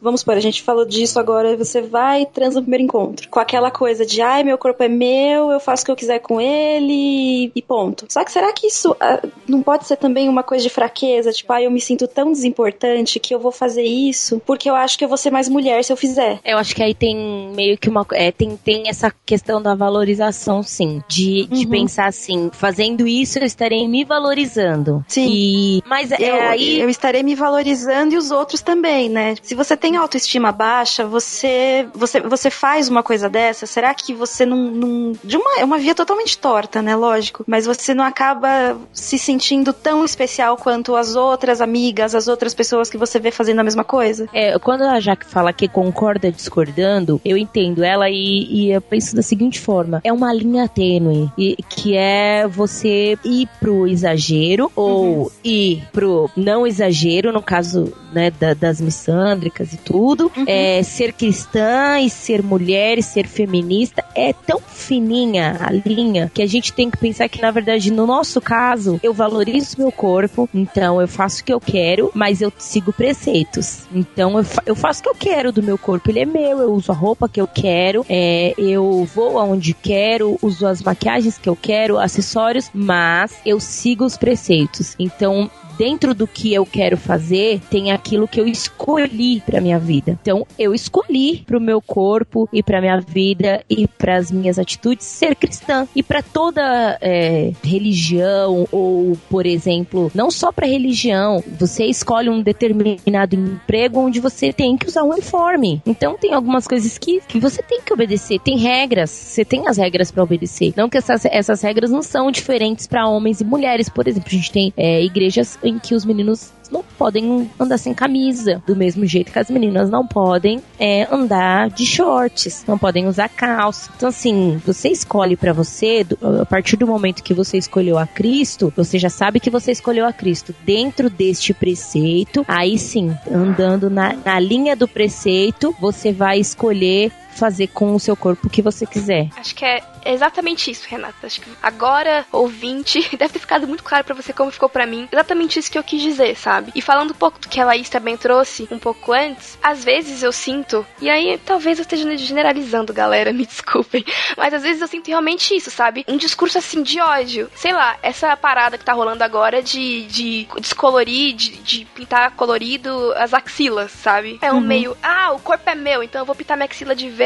C: Vamos supor, a gente falou disso agora, você vai e transa no primeiro encontro. Com aquela coisa de, ai, meu corpo é meu, eu faço o que eu quiser com ele e ponto. Só que será que isso ah, não pode ser também uma coisa de fraqueza? Tipo, ai, eu me sinto tão desimportante que eu vou fazer isso porque eu acho que eu vou ser mais mulher se eu fizer.
B: Eu acho que aí tem meio que uma. É, tem, tem essa questão da valorização, sim. De, de
C: Uhum.
B: pensar assim, fazendo isso eu estarei me valorizando.
C: Sim.
B: E, mas é
C: eu,
B: aí.
C: eu estarei me valorizando e os outros também, né? Se você tem autoestima baixa, você você, você faz uma coisa dessa, será que você não, não de uma é uma via totalmente torta, né? Lógico, mas você não acaba se sentindo tão especial quanto as outras amigas, as outras pessoas que você vê fazendo a mesma coisa?
B: É, quando a Jaque fala que concorda discordando, eu entendo ela e, e eu penso da seguinte forma: é uma linha tênue, e, que é você ir pro exagero ou ir pro não exagero, no caso né, da- das missândricas e tudo. É, ser cristã e ser mulher e ser feminista é tão fininha a linha que a gente tem que pensar que, na verdade, no nosso caso, eu valorizo meu corpo, então eu faço o que eu quero, mas eu sigo preceitos. Então eu, fa- eu faço o que eu quero do meu corpo, ele é meu, eu uso a roupa que eu quero, é, eu vou aonde quero, uso as maquiagens que eu quero, acessórios, mas eu sigo os preceitos. Então, dentro do que eu quero fazer, tem aquilo que eu escolhi pra minha vida. Então, eu escolhi pro meu corpo e pra minha vida e pras minhas atitudes ser cristã. E pra toda é, religião ou, por exemplo, não só pra religião, você escolhe um determinado emprego onde você tem que usar um uniforme. Então, tem algumas coisas que, que você tem que obedecer. Tem regras, você tem as regras pra obedecer. Não que essas, essas regras não são diferentes pra homens e mulheres. Por exemplo, a gente tem é, igrejas em que os meninos não podem andar sem camisa, do mesmo jeito que as meninas não podem é, andar de shorts, não podem usar calça. Então, assim, você escolhe para você, a partir do momento que você escolheu a Cristo, você já sabe que você escolheu a Cristo dentro deste preceito, aí sim, andando na, na linha do preceito, você vai escolher fazer com o seu corpo o que você quiser.
A: Acho que é exatamente isso, Renata. Acho que agora, ouvinte, deve ter ficado muito claro para você como ficou para mim. Exatamente isso que eu quis dizer, sabe? E falando um pouco do que a Laís também trouxe um pouco antes, às vezes eu sinto, e aí talvez eu esteja generalizando, galera, me desculpem, mas às vezes eu sinto realmente isso, sabe? Um discurso assim de ódio. Sei lá, essa parada que tá rolando agora de, de descolorir, de, de pintar colorido as axilas, sabe? É um uhum. meio, ah, o corpo é meu, então eu vou pintar minha axila de verde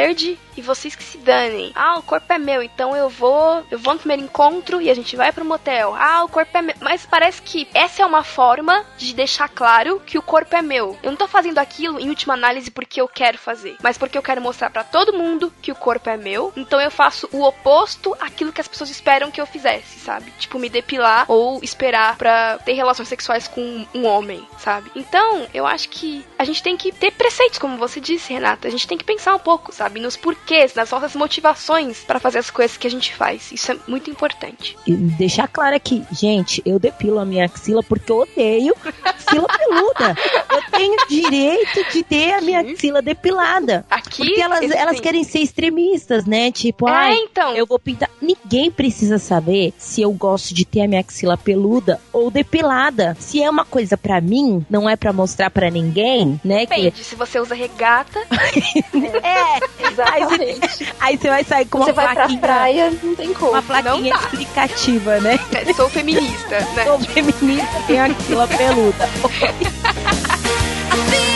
A: e vocês que se danem. Ah, o corpo é meu, então eu vou, eu vou no primeiro encontro e a gente vai pro motel. Ah, o corpo é meu. Mas parece que essa é uma forma de deixar claro que o corpo é meu. Eu não tô fazendo aquilo em última análise porque eu quero fazer, mas porque eu quero mostrar para todo mundo que o corpo é meu. Então eu faço o oposto àquilo que as pessoas esperam que eu fizesse, sabe? Tipo me depilar ou esperar para ter relações sexuais com um homem, sabe? Então, eu acho que a gente tem que ter preceitos, como você disse, Renata. A gente tem que pensar um pouco, sabe, nos porquês, nas nossas motivações para fazer as coisas que a gente faz. Isso é muito importante.
B: E deixar claro aqui, gente, eu depilo a minha axila porque eu odeio axila peluda. Eu tenho direito de ter a minha axila depilada. Aqui, porque elas, elas querem ser extremistas, né? Tipo, é, ai, então. eu vou pintar. Ninguém precisa saber se eu gosto de ter a minha axila peluda ou depilada. Se é uma coisa para mim, não é para mostrar para ninguém, né?
A: Depende, que... se você usa regata.
B: é, exatamente. Aí você vai sair com
C: você
B: uma vai
C: plaquinha. Pra praia, não tem como.
B: Uma plaquinha explicativa, né?
A: É, sou feminista, né?
B: Sou feminista, tenho aquilo peluda.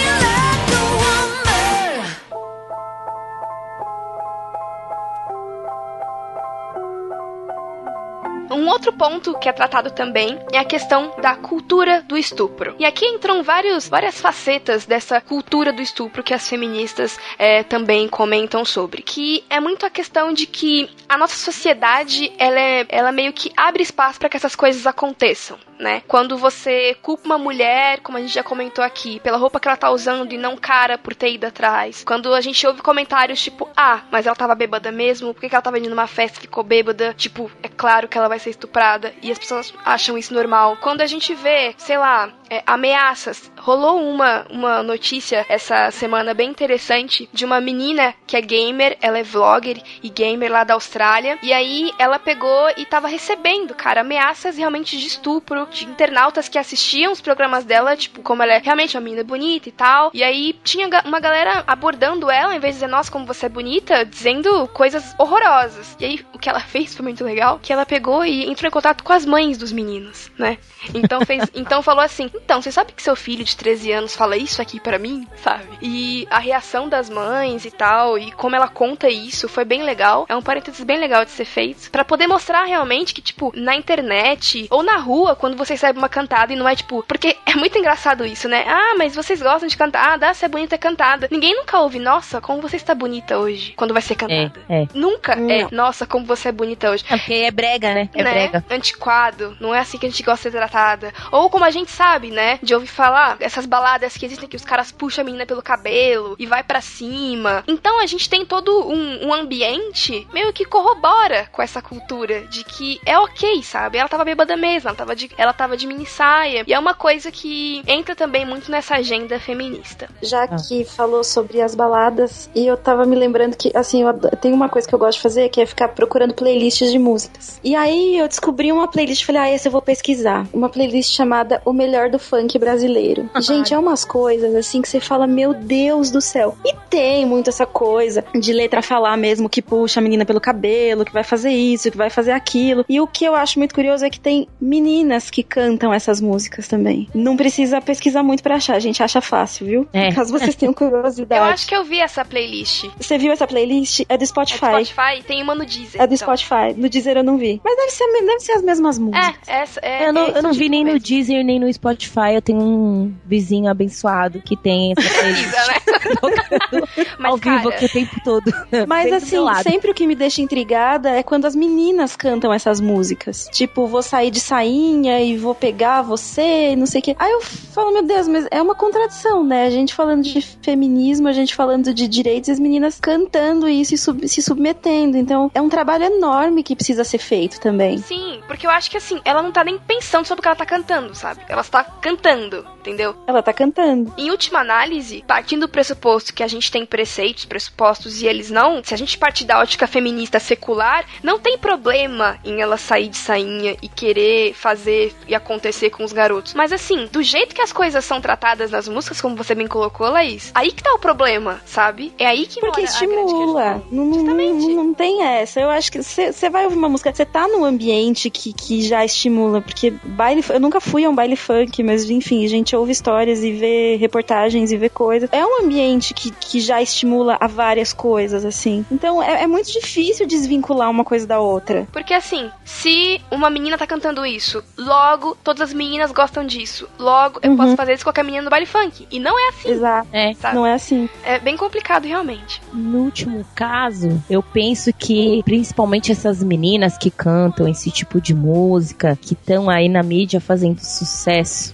A: Um outro ponto que é tratado também é a questão da cultura do estupro. E aqui entram vários, várias facetas dessa cultura do estupro que as feministas é, também comentam sobre. Que é muito a questão de que a nossa sociedade ela, é, ela meio que abre espaço para que essas coisas aconteçam né? Quando você culpa uma mulher, como a gente já comentou aqui, pela roupa que ela tá usando e não cara por ter ido atrás. Quando a gente ouve comentários tipo, ah, mas ela tava bêbada mesmo, por que, ela tava indo numa festa e ficou bêbada? Tipo, é claro que ela vai ser estuprada. E as pessoas acham isso normal. Quando a gente vê, sei lá, é, ameaças. Rolou uma, uma notícia essa semana bem interessante de uma menina que é gamer, ela é vlogger e gamer lá da Austrália. E aí ela pegou e tava recebendo, cara, ameaças realmente de estupro de internautas que assistiam os programas dela, tipo, como ela é realmente uma menina bonita e tal. E aí tinha uma galera abordando ela, em vez de dizer, nossa, como você é bonita, dizendo coisas horrorosas. E aí o que ela fez foi muito legal, que ela pegou e entrou em contato com as mães dos meninos, né? Então fez, então falou assim: "Então, você sabe que seu filho de 13 anos fala isso aqui para mim?", sabe? E a reação das mães e tal, e como ela conta isso, foi bem legal. É um parênteses bem legal de ser feito, para poder mostrar realmente que tipo, na internet ou na rua, quando você recebe uma cantada e não é tipo, porque é muito engraçado isso, né? Ah, mas vocês gostam de cantar, ah, você é bonita cantada. Ninguém nunca ouve, nossa, como você está bonita hoje, quando vai ser cantada.
B: É, é.
A: Nunca não. é, nossa, como você é bonita hoje.
B: É porque é brega, né? É né? brega.
A: Antiquado, não é assim que a gente gosta de ser tratada. Ou como a gente sabe, né? De ouvir falar, essas baladas que existem que os caras puxam a menina pelo cabelo e vai para cima. Então a gente tem todo um, um, ambiente meio que corrobora com essa cultura de que é ok, sabe? Ela tava bêbada mesmo, ela tava de, ela tava de mini saia. E é uma coisa que entra também muito nessa agenda feminista.
C: Já ah. que falou sobre as baladas, e eu tava me lembrando que, assim, eu tem uma coisa que eu gosto de fazer que é ficar procurando playlists de músicas. E aí eu descobri uma playlist e falei, ah, esse eu vou pesquisar. Uma playlist chamada O Melhor do Funk Brasileiro. Gente, é umas coisas assim que você fala, meu Deus do céu. E tem muito essa coisa de letra falar mesmo que puxa a menina pelo cabelo, que vai fazer isso, que vai fazer aquilo. E o que eu acho muito curioso é que tem meninas que cantam essas músicas também. Não precisa pesquisar muito para achar, a gente acha fácil, viu? É. Caso vocês tenham curiosidade.
A: eu acho que eu vi essa playlist.
C: Você viu essa playlist? É do Spotify. É
A: do Spotify? Tem uma no Deezer.
C: É do então. Spotify. No Deezer eu não vi. Mas deve ser, deve ser as mesmas músicas.
A: É, essa, é,
B: eu não, é eu não vi nem mesmo. no Deezer nem no Spotify Spotify eu tenho um vizinho abençoado que tem essa playlist
A: Precisa, né?
B: tocando
A: Mas,
B: ao vivo
A: cara,
B: aqui o tempo todo.
C: Mas assim, sempre o que me deixa intrigada é quando as meninas cantam essas músicas. Tipo, vou sair de sainha e vou pegar você e não sei o quê. Aí eu falo, meu Deus, mas é uma contradição, né? A gente falando de feminismo, a gente falando de direitos e as meninas cantando isso e sub- se submetendo. Então, é um trabalho enorme que precisa ser feito também.
A: Sim, porque eu acho que assim, ela não tá nem pensando sobre o que ela tá cantando, sabe? Ela está cantando, entendeu?
C: Ela tá cantando.
A: Em última análise, partindo do pressuposto que a gente tem preceitos, pressupostos e eles não, se a gente partir da ótica feminista secular, não tem problema em ela sair de sainha e querer fazer e acontecer com os garotos. Mas assim, do jeito que as coisas são tratadas nas músicas, como você bem colocou, Laís, aí que tá o problema, sabe? É aí que
C: Porque estimula. não,
A: Justamente.
C: não, não tem essa. Eu acho que você vai ouvir uma música, você tá num ambiente que, que já estimula, porque baile, eu nunca fui a um baile funk, mas enfim, a gente ouve histórias e vê reportagens e vê coisas. É um ambiente que, que já estimula a várias coisas, assim. Então é, é muito difícil desvincular uma coisa da outra.
A: Porque assim, se uma menina tá cantando isso, logo todas as meninas gostam disso. Logo eu
C: Uhum.
A: posso fazer isso com qualquer menina no baile funk. E não é assim.
C: Exato.
B: É.
A: Sabe?
C: Não é assim.
A: É bem complicado realmente.
B: No último caso, eu penso que principalmente essas meninas que cantam esse tipo de música, que estão aí na mídia fazendo sucesso.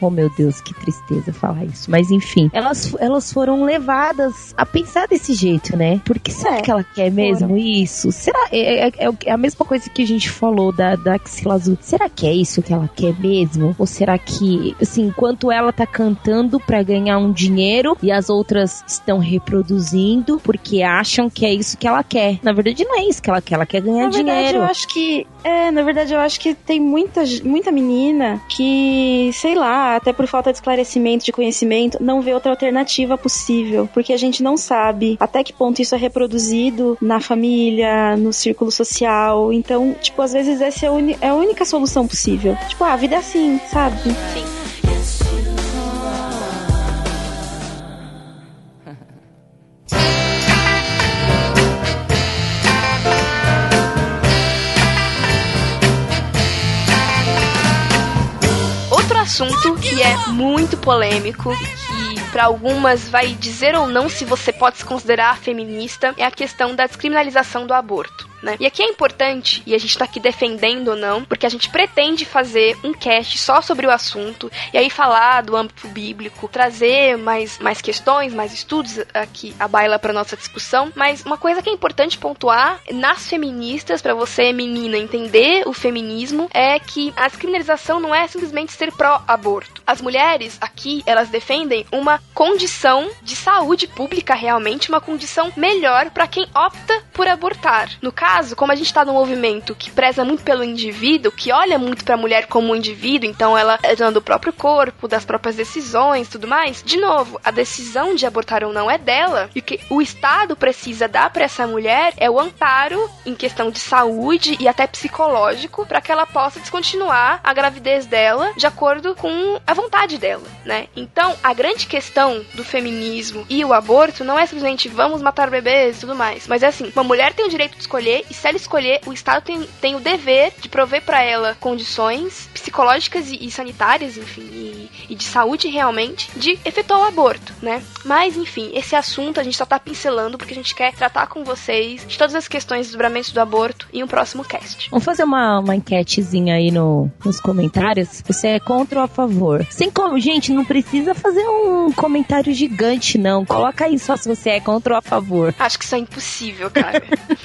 B: Oh meu Deus, que tristeza falar isso. Mas enfim, elas, elas foram levadas a pensar desse jeito, né? Porque será
C: É,
B: que ela quer mesmo isso? Será? É, é- é o- é a mesma coisa que a gente falou da, da axila azul. Será que é isso que ela quer mesmo? Ou será que, assim, enquanto ela tá cantando pra ganhar um dinheiro e as outras estão reproduzindo porque acham que é isso que ela quer? Na verdade, não é isso que ela quer. Ela quer ganhar
C: Na verdade,
B: dinheiro.
C: eu acho que. É, na verdade, eu acho que tem muita, muita menina que, sei lá, até por falta de esclarecimento, de conhecimento, não vê outra alternativa possível. Porque a gente não sabe até que ponto isso é reproduzido na família, no círculo social. Então, tipo, às vezes essa é a, é a única solução possível. Tipo, ah, a vida é assim, sabe?
A: Sim. Polêmico, para algumas vai dizer ou não se você pode se considerar feminista, é a questão da descriminalização do aborto. Né? E aqui é importante, e a gente tá aqui defendendo ou não, porque a gente pretende fazer um cast só sobre o assunto, e aí falar do âmbito bíblico, trazer mais, mais questões, mais estudos aqui a baila para nossa discussão. Mas uma coisa que é importante pontuar nas feministas, para você, menina, entender o feminismo, é que a descriminalização não é simplesmente ser pró-aborto. As mulheres aqui, elas defendem uma condição de saúde pública realmente, uma condição melhor para quem opta por abortar. No caso, como a gente tá num movimento que preza muito pelo indivíduo, que olha muito pra mulher como um indivíduo, então ela é dona do próprio corpo, das próprias decisões, tudo mais. De novo, a decisão de abortar ou não é dela, e o que o Estado precisa dar pra essa mulher é o amparo em questão de saúde e até psicológico para que ela possa descontinuar a gravidez dela de acordo com a vontade dela, né? Então, a grande questão do feminismo e o aborto não é simplesmente vamos matar bebês e tudo mais, mas é assim, uma mulher tem o direito de escolher e se ela escolher, o Estado tem, tem o dever de prover para ela condições psicológicas e, e sanitárias, enfim, e, e de saúde realmente, de efetuar o aborto, né? Mas, enfim, esse assunto a gente só tá pincelando porque a gente quer tratar com vocês de todas as questões dos desdobramentos do aborto em um próximo cast.
B: Vamos fazer uma, uma enquetezinha aí no, nos comentários. Você é contra ou a favor? Sem como, gente, não precisa fazer um comentário gigante, não. Coloca aí só se você é contra ou a favor.
A: Acho que isso é impossível, cara.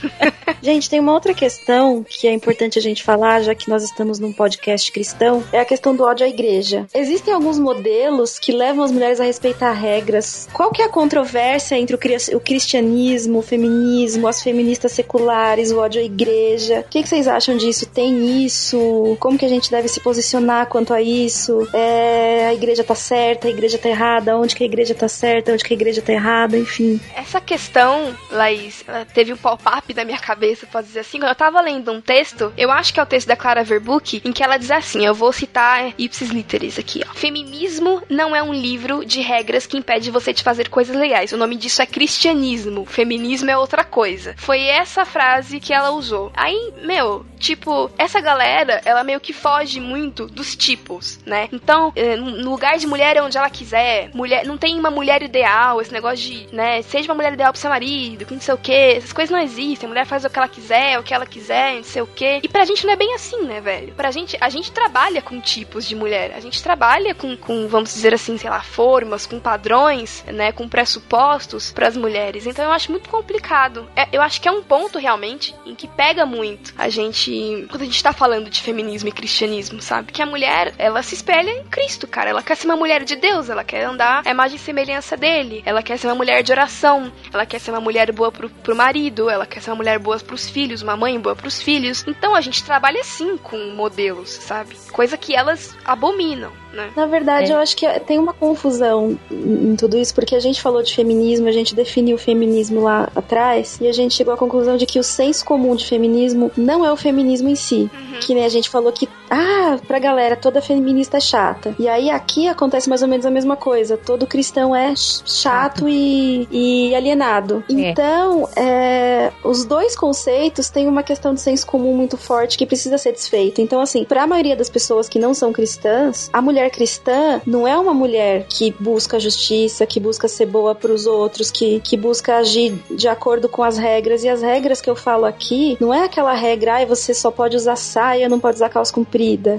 C: Gente, tem uma outra questão que é importante a gente falar, já que nós estamos num podcast cristão, é a questão do ódio à igreja. Existem alguns modelos que levam as mulheres a respeitar regras. Qual que é a controvérsia entre o, cri- o cristianismo, o feminismo, as feministas seculares, o ódio à igreja? O que, que vocês acham disso? Tem isso? Como que a gente deve se posicionar quanto a isso? É, a igreja tá certa, a igreja tá errada? Onde que a igreja tá certa, onde que a igreja tá errada? Enfim.
A: Essa questão, Laís, teve um pop-up na minha cabeça, pode dizer assim. Quando eu tava lendo um texto, eu acho que é o texto da Clara Verbuck, em que ela diz assim: eu vou citar ipsis literis aqui, ó. Feminismo não é um livro de regras que impede você de fazer coisas legais. O nome disso é cristianismo. Feminismo é outra coisa. Foi essa frase que ela usou. Aí, meu, tipo, essa galera, ela meio que foge muito dos tipos, né? Então, eh, no lugar de mulher é onde ela quiser, mulher, não tem uma mulher ideal, esse negócio de, né, seja uma mulher ideal pro seu marido, que não sei o que, essas coisas não existem, a mulher faz o que ela quiser, o que ela quiser, não sei o que. E pra gente não é bem assim, né, velho? Pra gente, a gente trabalha com tipos de mulher, a gente trabalha com, com vamos dizer assim, sei lá, formas, com padrões, né, com pressupostos para as mulheres. Então eu acho muito complicado. É, eu acho que é um ponto realmente em que pega muito a gente quando a gente tá falando de feminismo e cristianismo, sabe? Que a mulher, ela se espelha em Cristo, cara. Ela quer ser uma mulher de Deus, ela quer andar a imagem e semelhança dele. Ela quer ser uma mulher de oração, ela quer ser uma mulher boa pro, pro marido, ela quer ser uma mulher boa pros filhos, uma mãe boa pros filhos. Então a gente trabalha assim com modelos, sabe? Coisa que elas abominam. Né?
C: Na verdade, é. eu acho que tem uma confusão em tudo isso, porque a gente falou de feminismo, a gente definiu o feminismo lá atrás, e a gente chegou à conclusão de que o senso comum de feminismo não é o feminismo em si. Uhum. Que nem a gente falou que, ah, pra galera, toda feminista é chata. E aí aqui acontece mais ou menos a mesma coisa. Todo cristão é chato e, e alienado. É. Então, é, os dois conceitos têm uma questão de senso comum muito forte que precisa ser desfeita. Então, assim, pra maioria das pessoas que não são cristãs, a mulher cristã não é uma mulher que busca justiça, que busca ser boa para os outros, que, que busca agir de acordo com as regras. E as regras que eu falo aqui não é aquela regra, ai, você só pode usar saia, não pode usar calça comprida.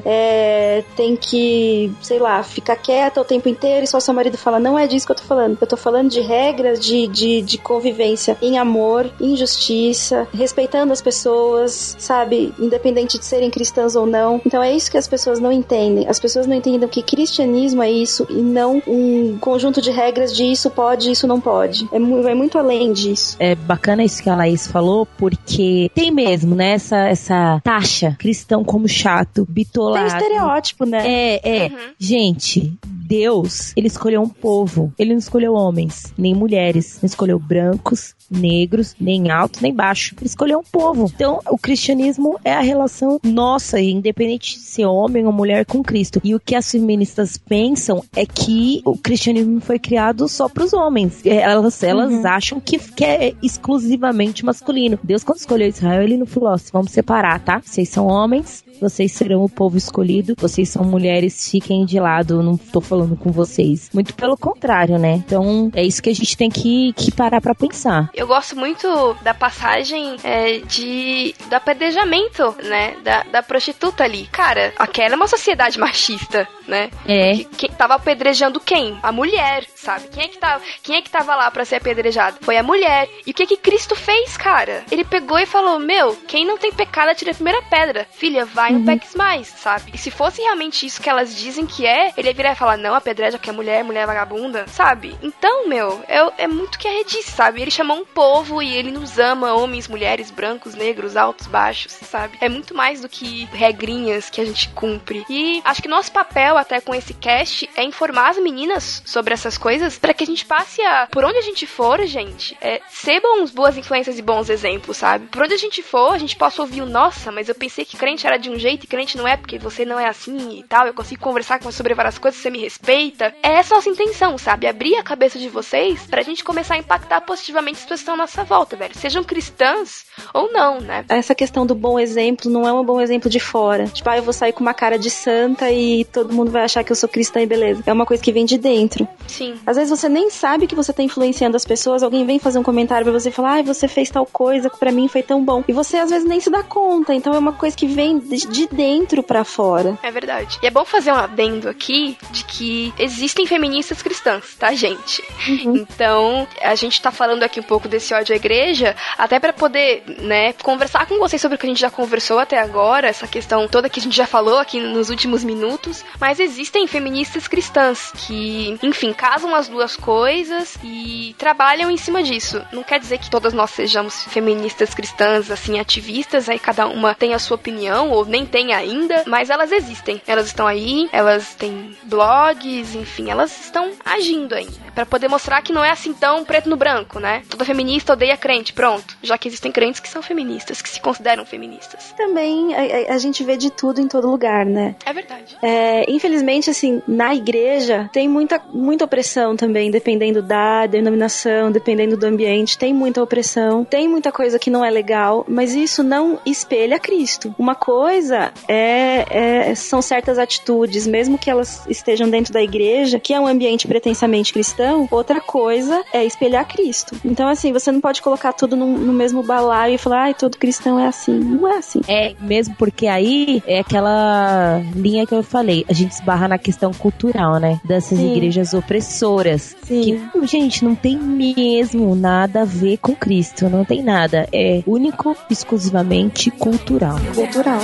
C: É, tem que, sei lá, ficar quieta o tempo inteiro e só seu marido fala, não é disso que eu tô falando. Eu tô falando de regras de, de, de convivência em amor, em justiça, respeitando as pessoas, sabe? Independente de serem cristãs ou não. Então é isso que as pessoas não entendem. As pessoas não entendem que cristianismo é isso e não um conjunto de regras de isso pode, isso não pode. É, é muito além disso.
B: É bacana isso que a Laís falou, porque tem mesmo, né, essa, essa taxa cristão como chato, bitolado.
C: Tem estereótipo, né?
B: É, é. Uhum. Gente, Deus, ele escolheu um povo. Ele não escolheu homens, nem mulheres. Não escolheu brancos, negros, nem alto, nem baixo. Ele escolheu um povo. Então, o cristianismo é a relação nossa, independente de ser homem ou mulher, com Cristo. E o que as feministas pensam é que o cristianismo foi criado só para os homens. Elas, elas uhum. acham que, que é exclusivamente masculino. Deus, quando escolheu Israel, ele não falou: vamos separar, tá? Vocês são homens, vocês serão o povo escolhido, vocês são mulheres, fiquem de lado, não tô falando com vocês. Muito pelo contrário, né? Então é isso que a gente tem que, que parar para pensar.
A: Eu gosto muito da passagem é, de do apedrejamento, né? Da, da prostituta ali. Cara, aquela é uma sociedade machista, né?
B: É.
A: Que, que tava apedrejando quem? A mulher, sabe? Quem é que tava, quem é que tava lá para ser apedrejado? Foi a mulher. E o que que Cristo fez, cara? Ele pegou e falou: Meu, quem não tem pecado atira a primeira pedra. Filha, vai, uhum. não peques mais, sabe? E se fosse realmente isso que elas dizem que é, ele ia virar e falar: Não, apedreja que é mulher, mulher vagabunda, sabe? Então, meu, é, é muito que a Redi, sabe? Ele chamou um povo e ele nos ama, homens, mulheres, brancos, negros, altos, baixos, sabe? É muito mais do que regrinhas que a gente cumpre. E acho que nosso papel até com esse cast é informar as meninas sobre essas coisas para que a gente passe a, por onde a gente for, gente, é, ser bons, boas influências e bons exemplos, sabe? Por onde a gente for, a gente possa ouvir o nossa, mas eu pensei que crente era de um jeito e crente não é porque você não é assim e tal. Eu consigo conversar com você sobre várias coisas, você me respeita. É essa a nossa intenção, sabe? Abrir a cabeça de vocês pra gente começar a impactar positivamente que estão à nossa volta, velho. Sejam cristãs ou não, né?
C: Essa questão do bom exemplo não é um bom exemplo de fora. Tipo, ah, eu vou sair com uma cara de santa e todo mundo vai achar que eu sou cristã e beleza. É uma coisa que vem de dentro.
A: Sim.
C: Às vezes você nem sabe que você tá influenciando as pessoas, alguém vem fazer um comentário pra você e falar, ah, você fez tal coisa que para mim foi tão bom. E você às vezes nem se dá conta. Então é uma coisa que vem de dentro para fora.
A: É verdade. E é bom fazer um adendo aqui de que existem feministas cristãs, tá, gente? Uhum. Então, a gente tá falando aqui um pouco desse ódio à igreja, até para poder, né, conversar com vocês sobre o que a gente já conversou até agora, essa questão toda que a gente já falou aqui nos últimos minutos, mas existem feministas cristãs que, enfim, casam as duas coisas e trabalham em cima disso. Não quer dizer que todas nós sejamos feministas cristãs, assim, ativistas, aí cada uma tem a sua opinião, ou nem tem ainda, mas elas existem. Elas estão aí, elas têm blogs, enfim, elas estão agindo ainda. para poder mostrar que não é assim tão preto no branco, né? Toda feminista odeia crente, pronto. Já que existem crentes que são feministas, que se consideram feministas.
C: Também a, a gente vê de tudo em todo lugar, né?
A: É verdade.
C: É, infelizmente, assim, na igreja tem muita, muita opressão também, dependendo da denominação, dependendo do ambiente, tem muita opressão, tem muita coisa que não é legal, mas isso não espelha Cristo. Uma coisa é, é são certas atitudes, mesmo que elas estejam dentro da igreja, que é um ambiente pretensamente cristão, outra coisa é espelhar Cristo. Então, assim, você não pode colocar tudo no, no mesmo balaio e falar, ai, todo cristão é assim. Não é assim.
B: É, mesmo porque aí é aquela linha que eu falei, a gente esbarra na questão cultural, né? Dessas Sim. igrejas opressoras. Sim. Que, gente, não tem mesmo nada a ver com Cristo, não tem nada. É único, exclusivamente cultural.
C: Cultural.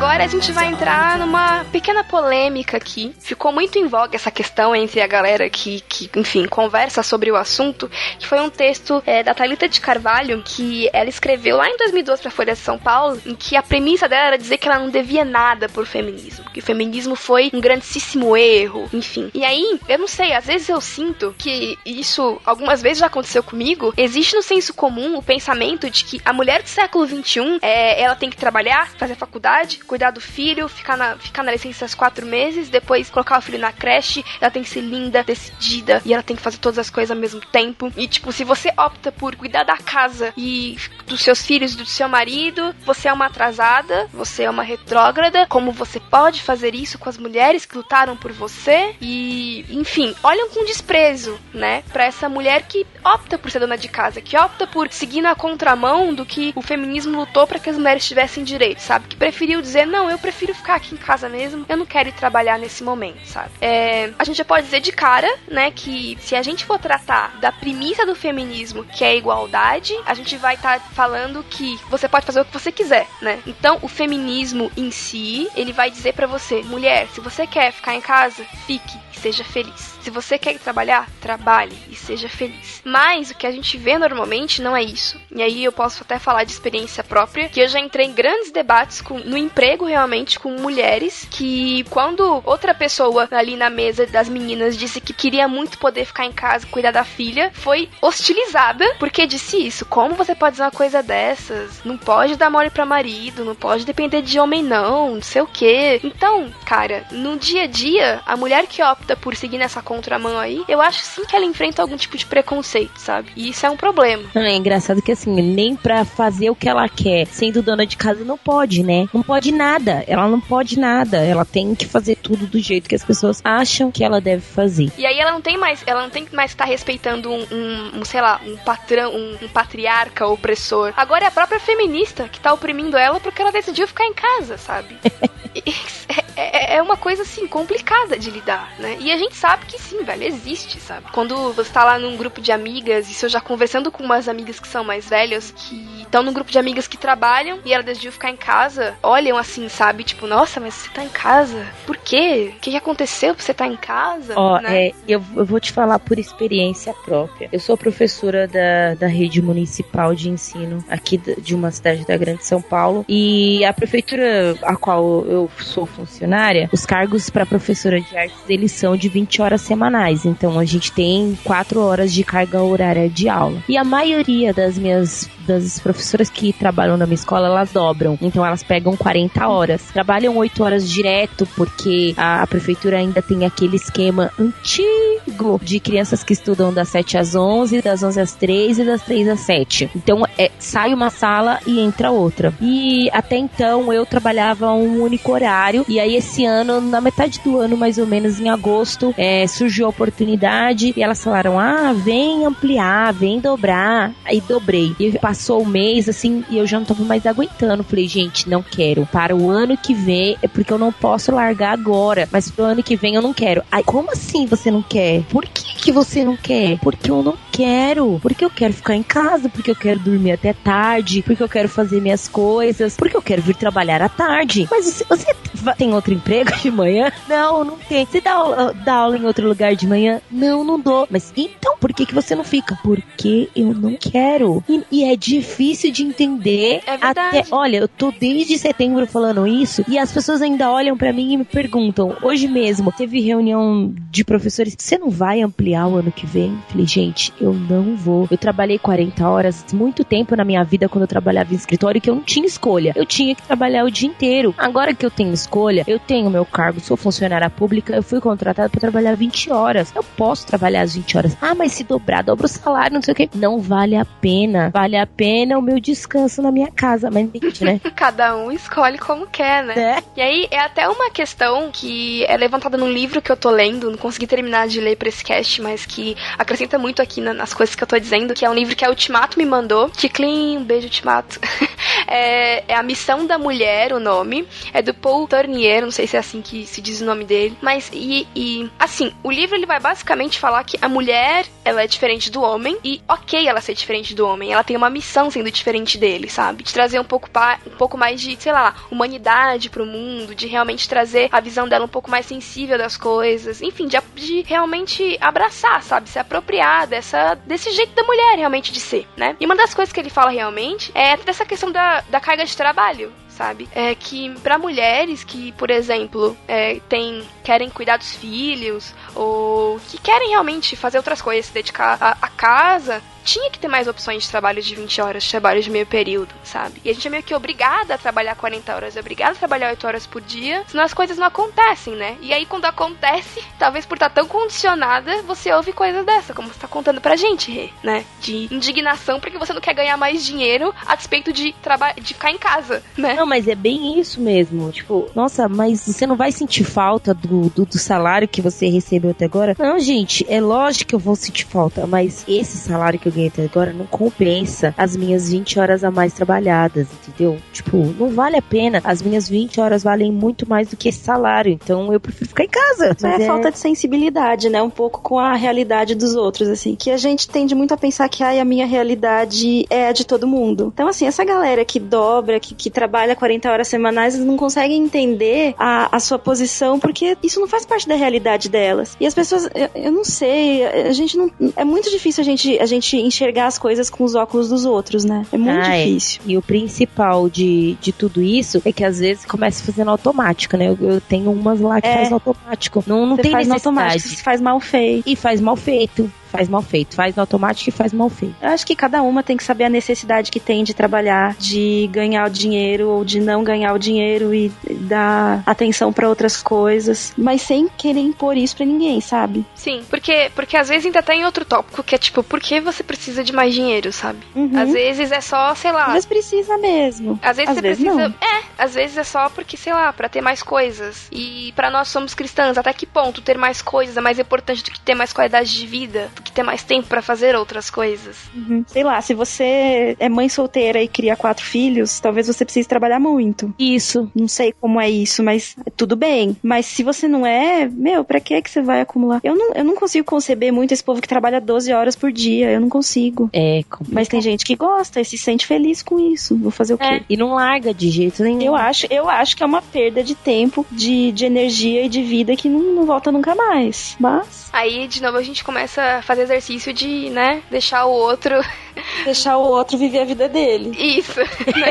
A: Agora a gente vai entrar numa pequena polêmica aqui. Ficou muito em voga essa questão entre a galera que, que enfim, conversa sobre o assunto, que foi um texto é, da Thalita de Carvalho, que ela escreveu lá em 2012 para a Folha de São Paulo, em que a premissa dela era dizer que ela não devia nada por feminismo, que o feminismo foi um grandíssimo erro, enfim. E aí, eu não sei, às vezes eu sinto que isso, algumas vezes já aconteceu comigo, existe no senso comum o pensamento de que a mulher do século XXI, é, ela tem que trabalhar, fazer faculdade, cuidar do filho, ficar na, ficar na licença quatro meses, depois colocar o filho na creche, ela tem que ser linda, decidida, e ela tem que fazer todas as coisas ao mesmo tempo. E, tipo, se você opta por cuidar da casa e dos seus filhos do seu marido, você é uma atrasada, você é uma retrógrada, como você pode fazer isso com as mulheres que lutaram por você? E, enfim, olham com desprezo, né, pra essa mulher que opta por ser dona de casa, que opta por seguir na contramão do que o feminismo lutou para que as mulheres tivessem direito, sabe? Que preferiu dizer, não, eu prefiro ficar aqui em casa mesmo, eu não quero ir trabalhar nesse momento, sabe? É, a gente já pode dizer de cara, né, que se a gente for tratar da premissa do feminismo, que é a igualdade, a gente vai estar tá falando que você pode fazer o que você quiser, né? Então, o feminismo em si, ele vai dizer para você, mulher, se você quer ficar em casa, fique e seja feliz. Se você quer trabalhar, trabalhe e seja feliz. Mas o que a gente vê normalmente não é isso. E aí eu posso até falar de experiência própria, que eu já entrei em grandes debates com, no emprego realmente com mulheres que quando outra pessoa ali na mesa das meninas disse que queria muito poder ficar em casa cuidar da filha, foi hostilizada porque disse isso. Como você pode dizer uma coisa dessas? Não pode dar mole para marido, não pode depender de homem não, não sei o que. Então, cara, no dia a dia, a mulher que opta por seguir nessa contramão aí, eu acho sim que ela enfrenta algum tipo de preconceito, sabe? E isso é um problema.
B: É engraçado que assim, nem pra fazer o que ela quer, sendo dona de casa, não pode, né? Não pode nada. Ela não pode nada. Ela tem que fazer tudo do jeito que as pessoas acham que ela deve fazer.
A: E aí ela não tem mais, ela não tem mais estar tá respeitando um, um, um, sei lá, um patrão, um, um patriarca opressor. Agora é a própria feminista que tá oprimindo ela porque ela decidiu ficar em casa, sabe? é, é uma coisa assim complicada de lidar, né? E a gente sabe que sim, velho, existe, sabe? Quando você tá lá num grupo de amigas, isso eu já conversando com umas amigas que são mais velhas, que estão num grupo de amigas que trabalham e ela decidiu ficar em casa, olham assim, sabe? Tipo, nossa, mas você tá em casa? Por quê? O que, que aconteceu pra você tá em casa?
B: Ó, oh, né? é, eu, eu vou te falar por experiência própria. Eu sou professora da, da rede municipal de ensino aqui de uma cidade da Grande São Paulo e a prefeitura a qual eu sou funcionária, os cargos para professora de artes eles são de 20 horas semanais. Então a gente tem 4 horas de carga horária de aula. E a maioria das minhas das professoras que trabalham na minha escola, elas dobram. Então elas pegam 40 horas. Trabalham 8 horas direto, porque a, a prefeitura ainda tem aquele esquema antigo de crianças que estudam das 7 às 11, das 11 às 3 e das 3 às 7. Então é, sai uma sala e entra outra. E até então eu trabalhava um único horário. E aí esse ano, na metade do ano, mais ou menos em agosto, é, surgiu a oportunidade e elas falaram: ah, vem ampliar, vem dobrar. Aí dobrei. E passou o mês, assim, e eu já não tava mais aguentando. Falei, gente, não quero. Para o ano que vem, é porque eu não posso largar agora. Mas pro ano que vem eu não quero. Aí, como assim você não quer? Por que, que você não quer? Porque eu não quero. Porque eu quero ficar em casa, porque eu quero dormir até tarde, porque eu quero fazer minhas coisas, porque eu quero vir trabalhar à tarde. Mas você, você tem outro emprego de manhã? Não, não tem. Você dá aula, dá aula em outro lugar de manhã? Não, não dou. Mas então, por que, que você não fica? Porque eu não quero. E, e é difícil de entender.
A: É verdade.
B: Até, olha, eu tô desde setembro falando isso e as pessoas ainda olham pra mim e me perguntam. Hoje mesmo, teve reunião de professores. Você não vai ampliar o ano que vem? Falei, gente, eu não vou. Eu trabalhei 40 horas, muito tempo na minha vida quando eu trabalhava em escritório que eu não tinha escolha. Eu tinha que trabalhar o dia inteiro. Agora que eu tenho escolha, eu tenho meu cargo, sou funcionária pública, eu fui contratada para trabalhar 20 horas. Eu posso trabalhar as 20 horas. Ah, mas se dobrar, dobra o salário, não sei o que. Não vale a pena. Vale a pena o meu descanso na minha casa. Mas entende, né?
A: Cada um escolhe como quer, né?
B: É.
A: E aí é até uma questão que é levantada num livro que eu tô lendo, não consegui terminar de ler pra esse cast, mas que acrescenta muito aqui na- nas coisas que eu tô dizendo, que é um livro que a Ultimato me mandou. Ticlin, um beijo, Ultimato. é, é A Missão da Mulher, o nome. É do Paul Tournier, não sei se é assim que se diz o nome dele. Mas, e, e assim, o livro ele vai basicamente falar que a mulher, ela é diferente do homem, e ok ela ser diferente do homem, ela tem uma missão sendo diferente dele, sabe? De trazer um pouco, um pouco mais de, sei lá, humanidade pro mundo, de realmente trazer a visão dela um pouco mais sensível das coisas, enfim, de, de realmente abraçar, sabe? Se apropriar dessa, desse jeito da mulher realmente de ser, né? E uma das coisas que ele fala realmente é dessa questão da, da carga de trabalho. Sabe? É que para mulheres que, por exemplo, é, tem, querem cuidar dos filhos ou que querem realmente fazer outras coisas, se dedicar à casa, tinha que ter mais opções de trabalho de 20 horas, de trabalho de meio período, sabe? E a gente é meio que obrigada a trabalhar 40 horas, é obrigada a trabalhar 8 horas por dia, senão as coisas não acontecem, né? E aí quando acontece, talvez por estar tão condicionada, você ouve coisas dessa, como você tá contando pra gente, né? De indignação porque você não quer ganhar mais dinheiro a despeito de, de ficar em casa, né?
B: Não, mas é bem isso mesmo. Tipo, nossa, mas você não vai sentir falta do, do, do salário que você recebeu até agora? Não, gente, é lógico que eu vou sentir falta, mas esse salário que eu ganhei até agora não compensa as minhas 20 horas a mais trabalhadas, entendeu? Tipo, não vale a pena. As minhas 20 horas valem muito mais do que esse salário, então eu prefiro ficar em casa.
C: Mas é, falta de sensibilidade, né? Um pouco com a realidade dos outros, assim. Que a gente tende muito a pensar que, ai, a minha realidade é a de todo mundo. Então, assim, essa galera que dobra, que, que trabalha 40 horas semanais, eles não conseguem entender a, a sua posição, porque isso não faz parte da realidade delas. E as pessoas, eu, eu não sei, a gente não. É muito difícil a gente, a gente enxergar as coisas com os óculos dos outros, né? É muito
B: Ah, é.
C: difícil.
B: E o principal de, de tudo isso é que às vezes começa fazendo automático, né? Eu, eu tenho umas lá que
C: É.
B: faz automático. Não, não
C: Você
B: tem
C: faz
B: necessidade.
C: automático, você faz mal feito.
B: E faz mal feito. Faz mal feito. Faz no automático e faz mal feito.
C: Eu acho que cada uma tem que saber a necessidade que tem de trabalhar, de ganhar o dinheiro ou de não ganhar o dinheiro e dar atenção pra outras coisas, mas sem querer impor isso pra ninguém, sabe?
A: Sim, porque, porque às vezes ainda tem outro tópico que é tipo, por que você precisa de mais dinheiro, sabe?
C: Uhum.
A: Às vezes é só, sei lá.
C: Mas precisa mesmo.
A: Às vezes
C: às
A: você
C: vezes
A: precisa.
C: não.
A: É, às vezes é só porque, sei lá, pra ter mais coisas. E pra nós somos cristãs, até que ponto ter mais coisas é mais importante do que ter mais qualidade de vida, que ter mais tempo pra fazer outras coisas.
C: Uhum. Sei lá, se você é mãe solteira e cria quatro filhos, talvez você precise trabalhar muito.
B: Isso.
C: Não sei como é isso, mas tudo bem. Mas se você não é, meu, pra que é que você vai acumular? Eu não, eu não consigo conceber muito esse povo que trabalha 12 horas por dia. Eu não consigo.
B: É complicado.
C: Mas tem gente que gosta e se sente feliz com isso. Vou fazer o quê?
B: É, e não larga de jeito nenhum.
C: Eu acho, eu acho que é uma perda de tempo, de, de energia e de vida que não, não volta nunca mais. Mas
A: Aí, de novo, a gente começa a fazer exercício de, né, deixar o outro.
C: deixar o outro viver a vida dele.
A: Isso.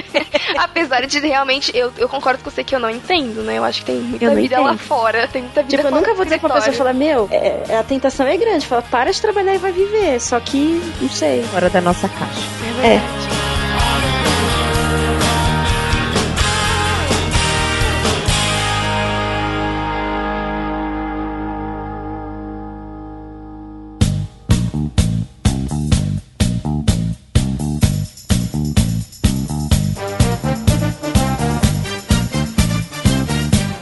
A: Apesar de realmente, eu, eu concordo com você que eu não entendo, né? Eu acho que tem muita vida lá
C: entendo.
A: fora. Tem muita vida
C: Tipo, eu nunca vou dizer pra uma pessoa falar, meu, é, a tentação é grande. Fala, para de trabalhar e vai viver. Só que, não sei.
B: Fora da nossa caixa.
A: É
C: É.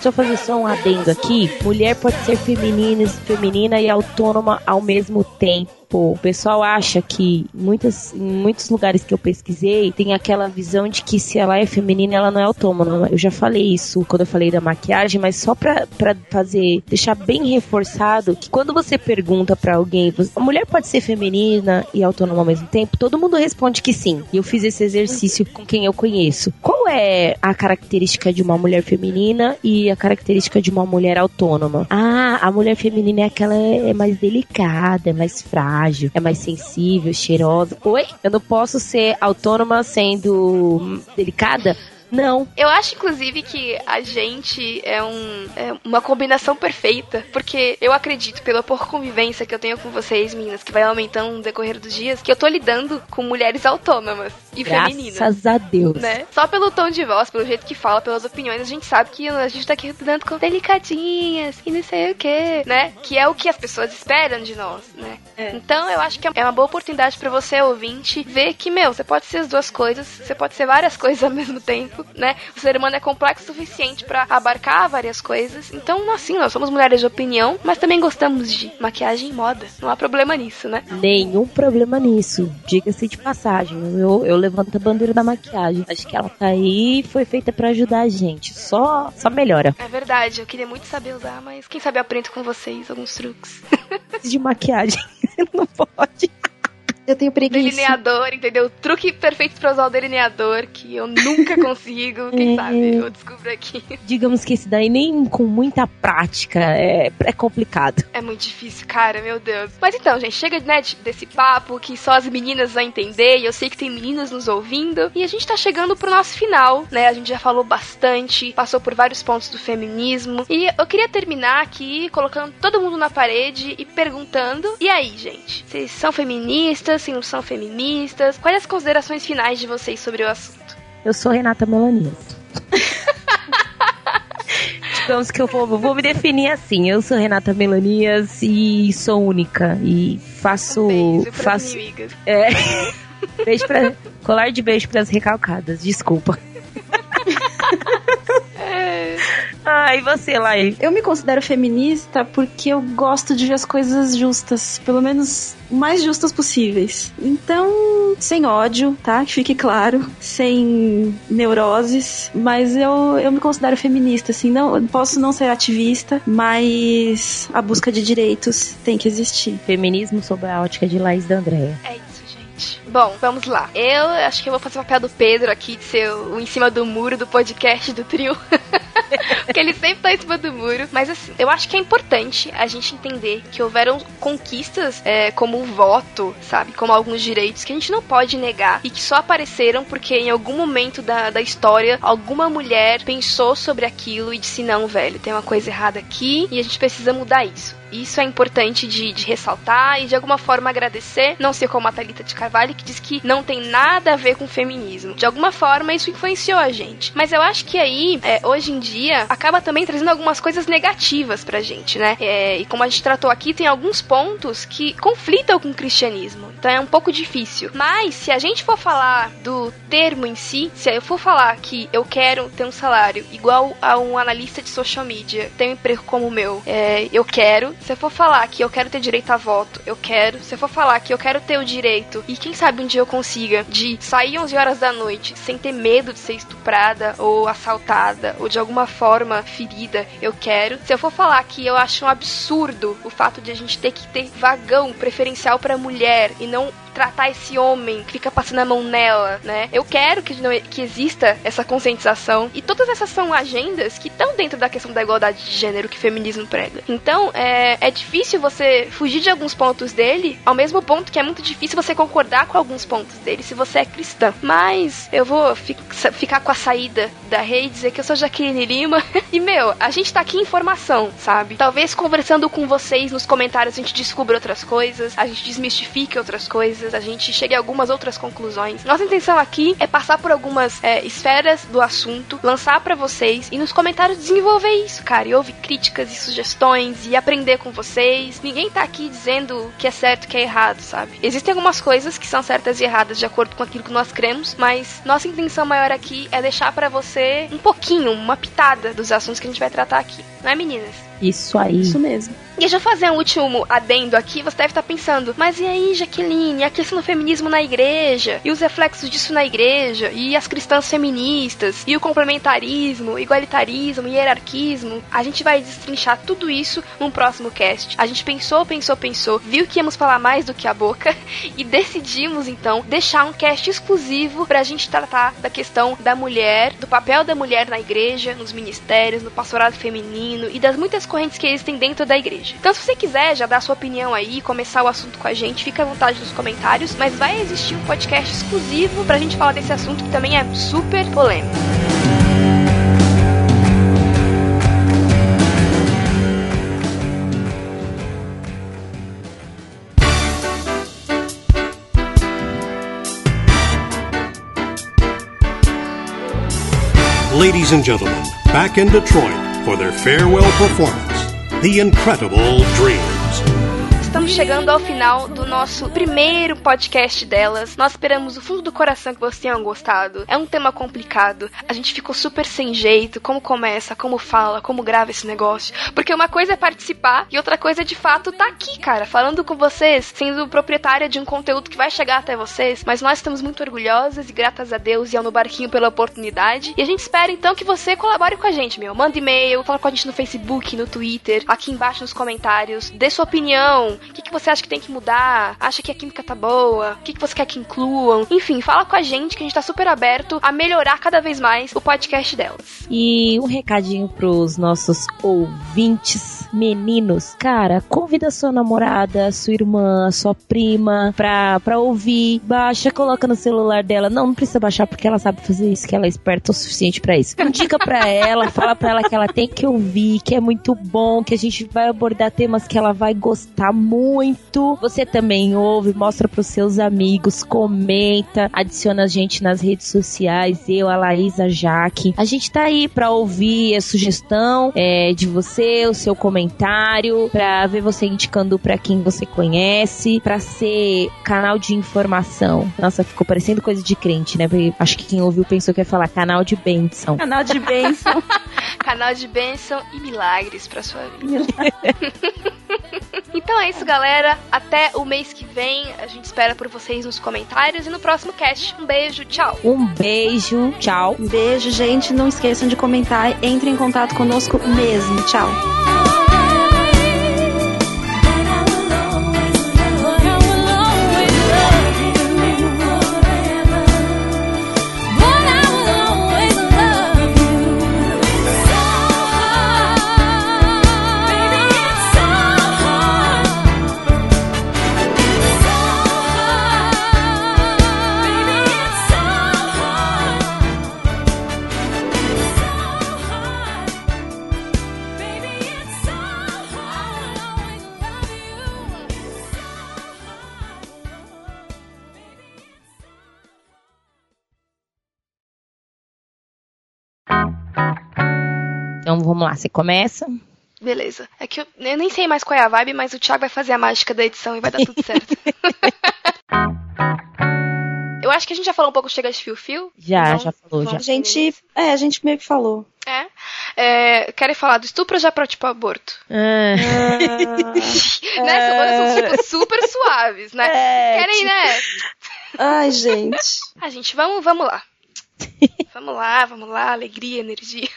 B: Eu fazer só um adendo aqui. Mulher pode ser feminina, feminina e autônoma ao mesmo tempo. O pessoal acha que muitas, em muitos lugares que eu pesquisei tem aquela visão de que se ela é feminina ela não é autônoma. Eu já falei isso quando eu falei da maquiagem, mas só pra, pra fazer, deixar bem reforçado que quando você pergunta para alguém, a mulher pode ser feminina e autônoma ao mesmo tempo, todo mundo responde que sim. E eu fiz esse exercício com quem eu conheço. Qual é a característica de uma mulher feminina e a característica de uma mulher autônoma? Ah, a mulher feminina é aquela é mais delicada, é mais frágil é mais sensível, cheirosa. Oi? Eu não posso ser autônoma sendo delicada? Não.
A: Eu acho, inclusive, que a gente é, um, é uma combinação perfeita, porque eu acredito, pela por convivência que eu tenho com vocês, meninas, que vai aumentando no decorrer dos dias, que eu tô lidando com mulheres autônomas e
B: Graças
A: femininas.
B: Graças a Deus.
A: Né? Só pelo tom de voz, pelo jeito que fala, pelas opiniões, a gente sabe que a gente tá aqui lidando com delicadinhas e não sei o que, né? Que é o que as pessoas esperam de nós, né? É. Então eu acho que é uma boa oportunidade para você, ouvinte, ver que, meu, você pode ser as duas coisas, você pode ser várias coisas ao mesmo tempo né? O ser humano é complexo o suficiente para abarcar várias coisas. Então, assim, nós somos mulheres de opinião, mas também gostamos de maquiagem e moda. Não há problema nisso, né?
B: Nenhum problema nisso. Diga-se de passagem. Eu, eu levanto a bandeira da maquiagem. Acho que ela tá aí e foi feita para ajudar a gente. Só, só melhora.
A: É verdade. Eu queria muito saber usar, mas quem sabe eu aprendo com vocês alguns truques.
B: de maquiagem. Não pode.
C: Eu tenho preguiça.
A: Delineador, entendeu? Truque perfeito pra usar o delineador, que eu nunca consigo. Quem é... sabe eu descubro aqui.
B: Digamos que esse daí nem com muita prática é, é complicado.
A: É muito difícil, cara, meu Deus. Mas então, gente, chega né, desse papo que só as meninas vão entender, e eu sei que tem meninas nos ouvindo. E a gente tá chegando pro nosso final, né? A gente já falou bastante, passou por vários pontos do feminismo. E eu queria terminar aqui colocando todo mundo na parede e perguntando: e aí, gente? Vocês são feministas? Não são feministas? Quais as considerações finais de vocês sobre o assunto?
B: Eu sou Renata Melanias. Digamos que eu vou, vou me definir assim. Eu sou Renata Melanias e sou única. E faço.
A: Um beijo
B: faço. É. beijo pra. Colar de beijo pras recalcadas, desculpa. Ah, e você, Laí?
C: Eu me considero feminista porque eu gosto de ver as coisas justas, pelo menos o mais justas possíveis. Então, sem ódio, tá? Que fique claro, sem neuroses, mas eu, eu me considero feminista, assim, não posso não ser ativista, mas a busca de direitos tem que existir.
B: Feminismo sob a ótica de Laís da Andréia.
A: É isso. Bom, vamos lá. Eu acho que eu vou fazer o papel do Pedro aqui, de ser o em cima do muro do podcast do trio. Porque ele sempre tá em cima do muro. Mas assim, eu acho que é importante a gente entender que houveram conquistas é, como o voto, sabe? Como alguns direitos que a gente não pode negar e que só apareceram porque em algum momento da, da história alguma mulher pensou sobre aquilo e disse: não, velho, tem uma coisa errada aqui e a gente precisa mudar isso. Isso é importante de, de, ressaltar e de alguma forma agradecer, não ser como a Thalita de Carvalho, que diz que não tem nada a ver com feminismo. De alguma forma, isso influenciou a gente. Mas eu acho que aí, é, hoje em dia, acaba também trazendo algumas coisas negativas pra gente, né? É, e como a gente tratou aqui, tem alguns pontos que conflitam com o cristianismo. Então é um pouco difícil. Mas, se a gente for falar do termo em si, se eu for falar que eu quero ter um salário igual a um analista de social media, ter um emprego como o meu, é, eu quero se eu for falar que eu quero ter direito a voto, eu quero. Se eu for falar que eu quero ter o direito, e quem sabe um dia eu consiga, de sair 11 horas da noite sem ter medo de ser estuprada ou assaltada ou de alguma forma ferida, eu quero. Se eu for falar que eu acho um absurdo o fato de a gente ter que ter vagão preferencial para mulher e não tratar esse homem que fica passando a mão nela, né? Eu quero que, que exista essa conscientização. E todas essas são agendas que estão dentro da questão da igualdade de gênero que o feminismo prega. Então, é, é difícil você fugir de alguns pontos dele, ao mesmo ponto que é muito difícil você concordar com alguns pontos dele se você é cristã. Mas eu vou fi ficar com a saída da rei e dizer que eu sou Jaqueline Lima. e, meu, a gente tá aqui em informação, sabe? Talvez conversando com vocês nos comentários a gente descubra outras coisas, a gente desmistifique outras coisas coisas, a gente chega a algumas outras conclusões. Nossa intenção aqui é passar por algumas é, esferas do assunto, lançar para vocês e nos comentários desenvolver isso, cara. E ouvir críticas e sugestões e aprender com vocês. Ninguém tá aqui dizendo que é certo, que é errado, sabe? Existem algumas coisas que são certas e erradas de acordo com aquilo que nós cremos, mas nossa intenção maior aqui é deixar para você um pouquinho, uma pitada dos assuntos que a gente vai tratar aqui. Não é, meninas?
B: Isso aí.
C: Isso mesmo.
A: E deixa eu fazer um último adendo aqui. Você deve estar pensando, mas e aí, Jaqueline, a questão do feminismo na igreja? E os reflexos disso na igreja? E as cristãs feministas? E o complementarismo, igualitarismo, hierarquismo? A gente vai destrinchar tudo isso num próximo cast. A gente pensou, pensou, pensou, viu que íamos falar mais do que a boca e decidimos então deixar um cast exclusivo pra gente tratar da questão da mulher, do papel da mulher na igreja, nos ministérios, no pastorado feminino e das muitas correntes que existem dentro da igreja. Então, se você quiser já dar sua opinião aí, começar o assunto com a gente, fica à vontade nos comentários, mas vai existir um podcast exclusivo pra gente falar desse assunto que também é super polêmico.
D: Ladies and gentlemen, back in Detroit for their farewell performance, The Incredible Dreams.
A: Estamos chegando ao final do nosso primeiro podcast delas. Nós esperamos do fundo do coração que vocês tenham gostado. É um tema complicado. A gente ficou super sem jeito. Como começa, como fala, como grava esse negócio. Porque uma coisa é participar e outra coisa é de fato tá aqui, cara, falando com vocês, sendo proprietária de um conteúdo que vai chegar até vocês. Mas nós estamos muito orgulhosas e gratas a Deus e ao No Barquinho pela oportunidade. E a gente espera então que você colabore com a gente, meu. Manda e-mail, fala com a gente no Facebook, no Twitter, aqui embaixo nos comentários. Dê sua opinião. Que, que você acha que tem que mudar? Acha que a química tá boa? O que, que você quer que incluam? Enfim, fala com a gente que a gente tá super aberto a melhorar cada vez mais o podcast delas.
B: E um recadinho pros nossos ouvintes meninos. Cara, convida sua namorada, sua irmã, sua prima pra, pra ouvir. Baixa, coloca no celular dela. Não, não precisa baixar porque ela sabe fazer isso, que ela é esperta o suficiente pra isso. Indica pra ela, fala pra ela que ela tem que ouvir, que é muito bom, que a gente vai abordar temas que ela vai gostar muito. Você também ouve, mostra pros seus amigos, comenta, adiciona a gente nas redes sociais, eu, a Laís, a Jaque. A gente tá aí pra ouvir a sugestão é, de você, o seu comentário, pra ver você indicando pra quem você conhece, pra ser canal de informação. Nossa, ficou parecendo coisa de crente, né? Porque acho que quem ouviu pensou que ia falar canal de bênção.
C: Canal de bênção.
A: Canal de bênção e milagres pra sua vida. então é isso, galera. Até o mês que vem. A gente espera por vocês nos comentários e no próximo cast. Um beijo, tchau.
B: Um beijo, tchau.
C: Um beijo, gente. Não esqueçam de comentar. Entre em contato conosco mesmo. Tchau.
B: Vamos lá, você começa.
A: Beleza. É que eu, eu nem sei mais qual é a vibe, mas o Thiago vai fazer a mágica da edição e vai dar tudo certo. eu acho que a gente já falou um pouco chega de fio-fio.
B: Já,
A: Então,
B: já falou, já.
C: A gente, é, a gente meio que falou.
A: É. é querem falar do estupro já pra, tipo, aborto?
B: Ah,
A: né? São, são, tipo, super suaves, né?
C: É,
A: Querem,
C: tipo-
A: né?
C: Ai, gente.
A: Ah, gente, vamos, vamos lá. vamos lá, vamos lá, alegria, energia.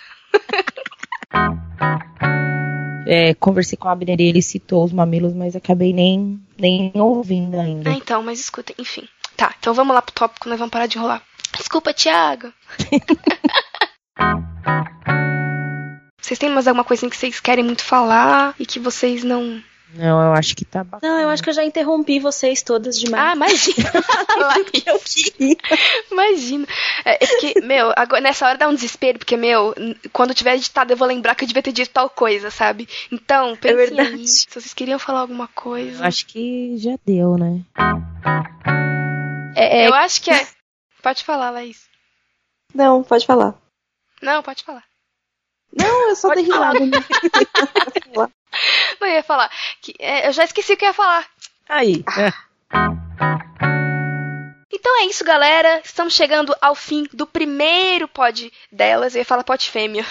B: É, conversei com o Abner e ele citou os mamilos, mas acabei nem, nem ouvindo ainda.
A: Ah, então, mas escutem, enfim. Tá, então vamos lá pro tópico, nós vamos parar de enrolar. Desculpa, Thiago. vocês têm mais alguma coisa que vocês querem muito falar e que vocês não
B: Não, eu acho que tá bacana.
C: Não, eu acho que eu já interrompi vocês todas demais.
A: Ah, imagina.
C: eu queria.
A: imagina. É, é porque, meu, agora, nessa hora dá um desespero, porque, meu, quando tiver editado eu vou lembrar que eu devia ter dito tal coisa, sabe? Então, pensem
C: verdade.
A: aí, se vocês queriam falar alguma coisa.
B: Eu acho que já deu, né? É, é,
A: Eu acho que é. Pode falar, Laís.
C: Não, pode falar.
A: Não, pode falar.
C: Não, eu só dei risada.
A: Não, eu ia falar. Que, é, eu já esqueci o que eu ia falar.
B: aí. É.
A: Então é isso, galera. Estamos chegando ao fim do primeiro pod delas. Eu ia falar pod fêmea.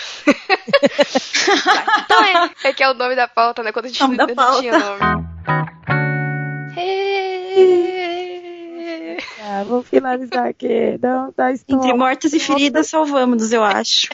A: Tá, então é, é que é o nome da pauta, né? Quando a gente não
C: pauta.
A: tinha nome. É.
B: Tá, vou finalizar aqui. Não, tá
C: Entre mortas e feridas, salvamos, eu acho.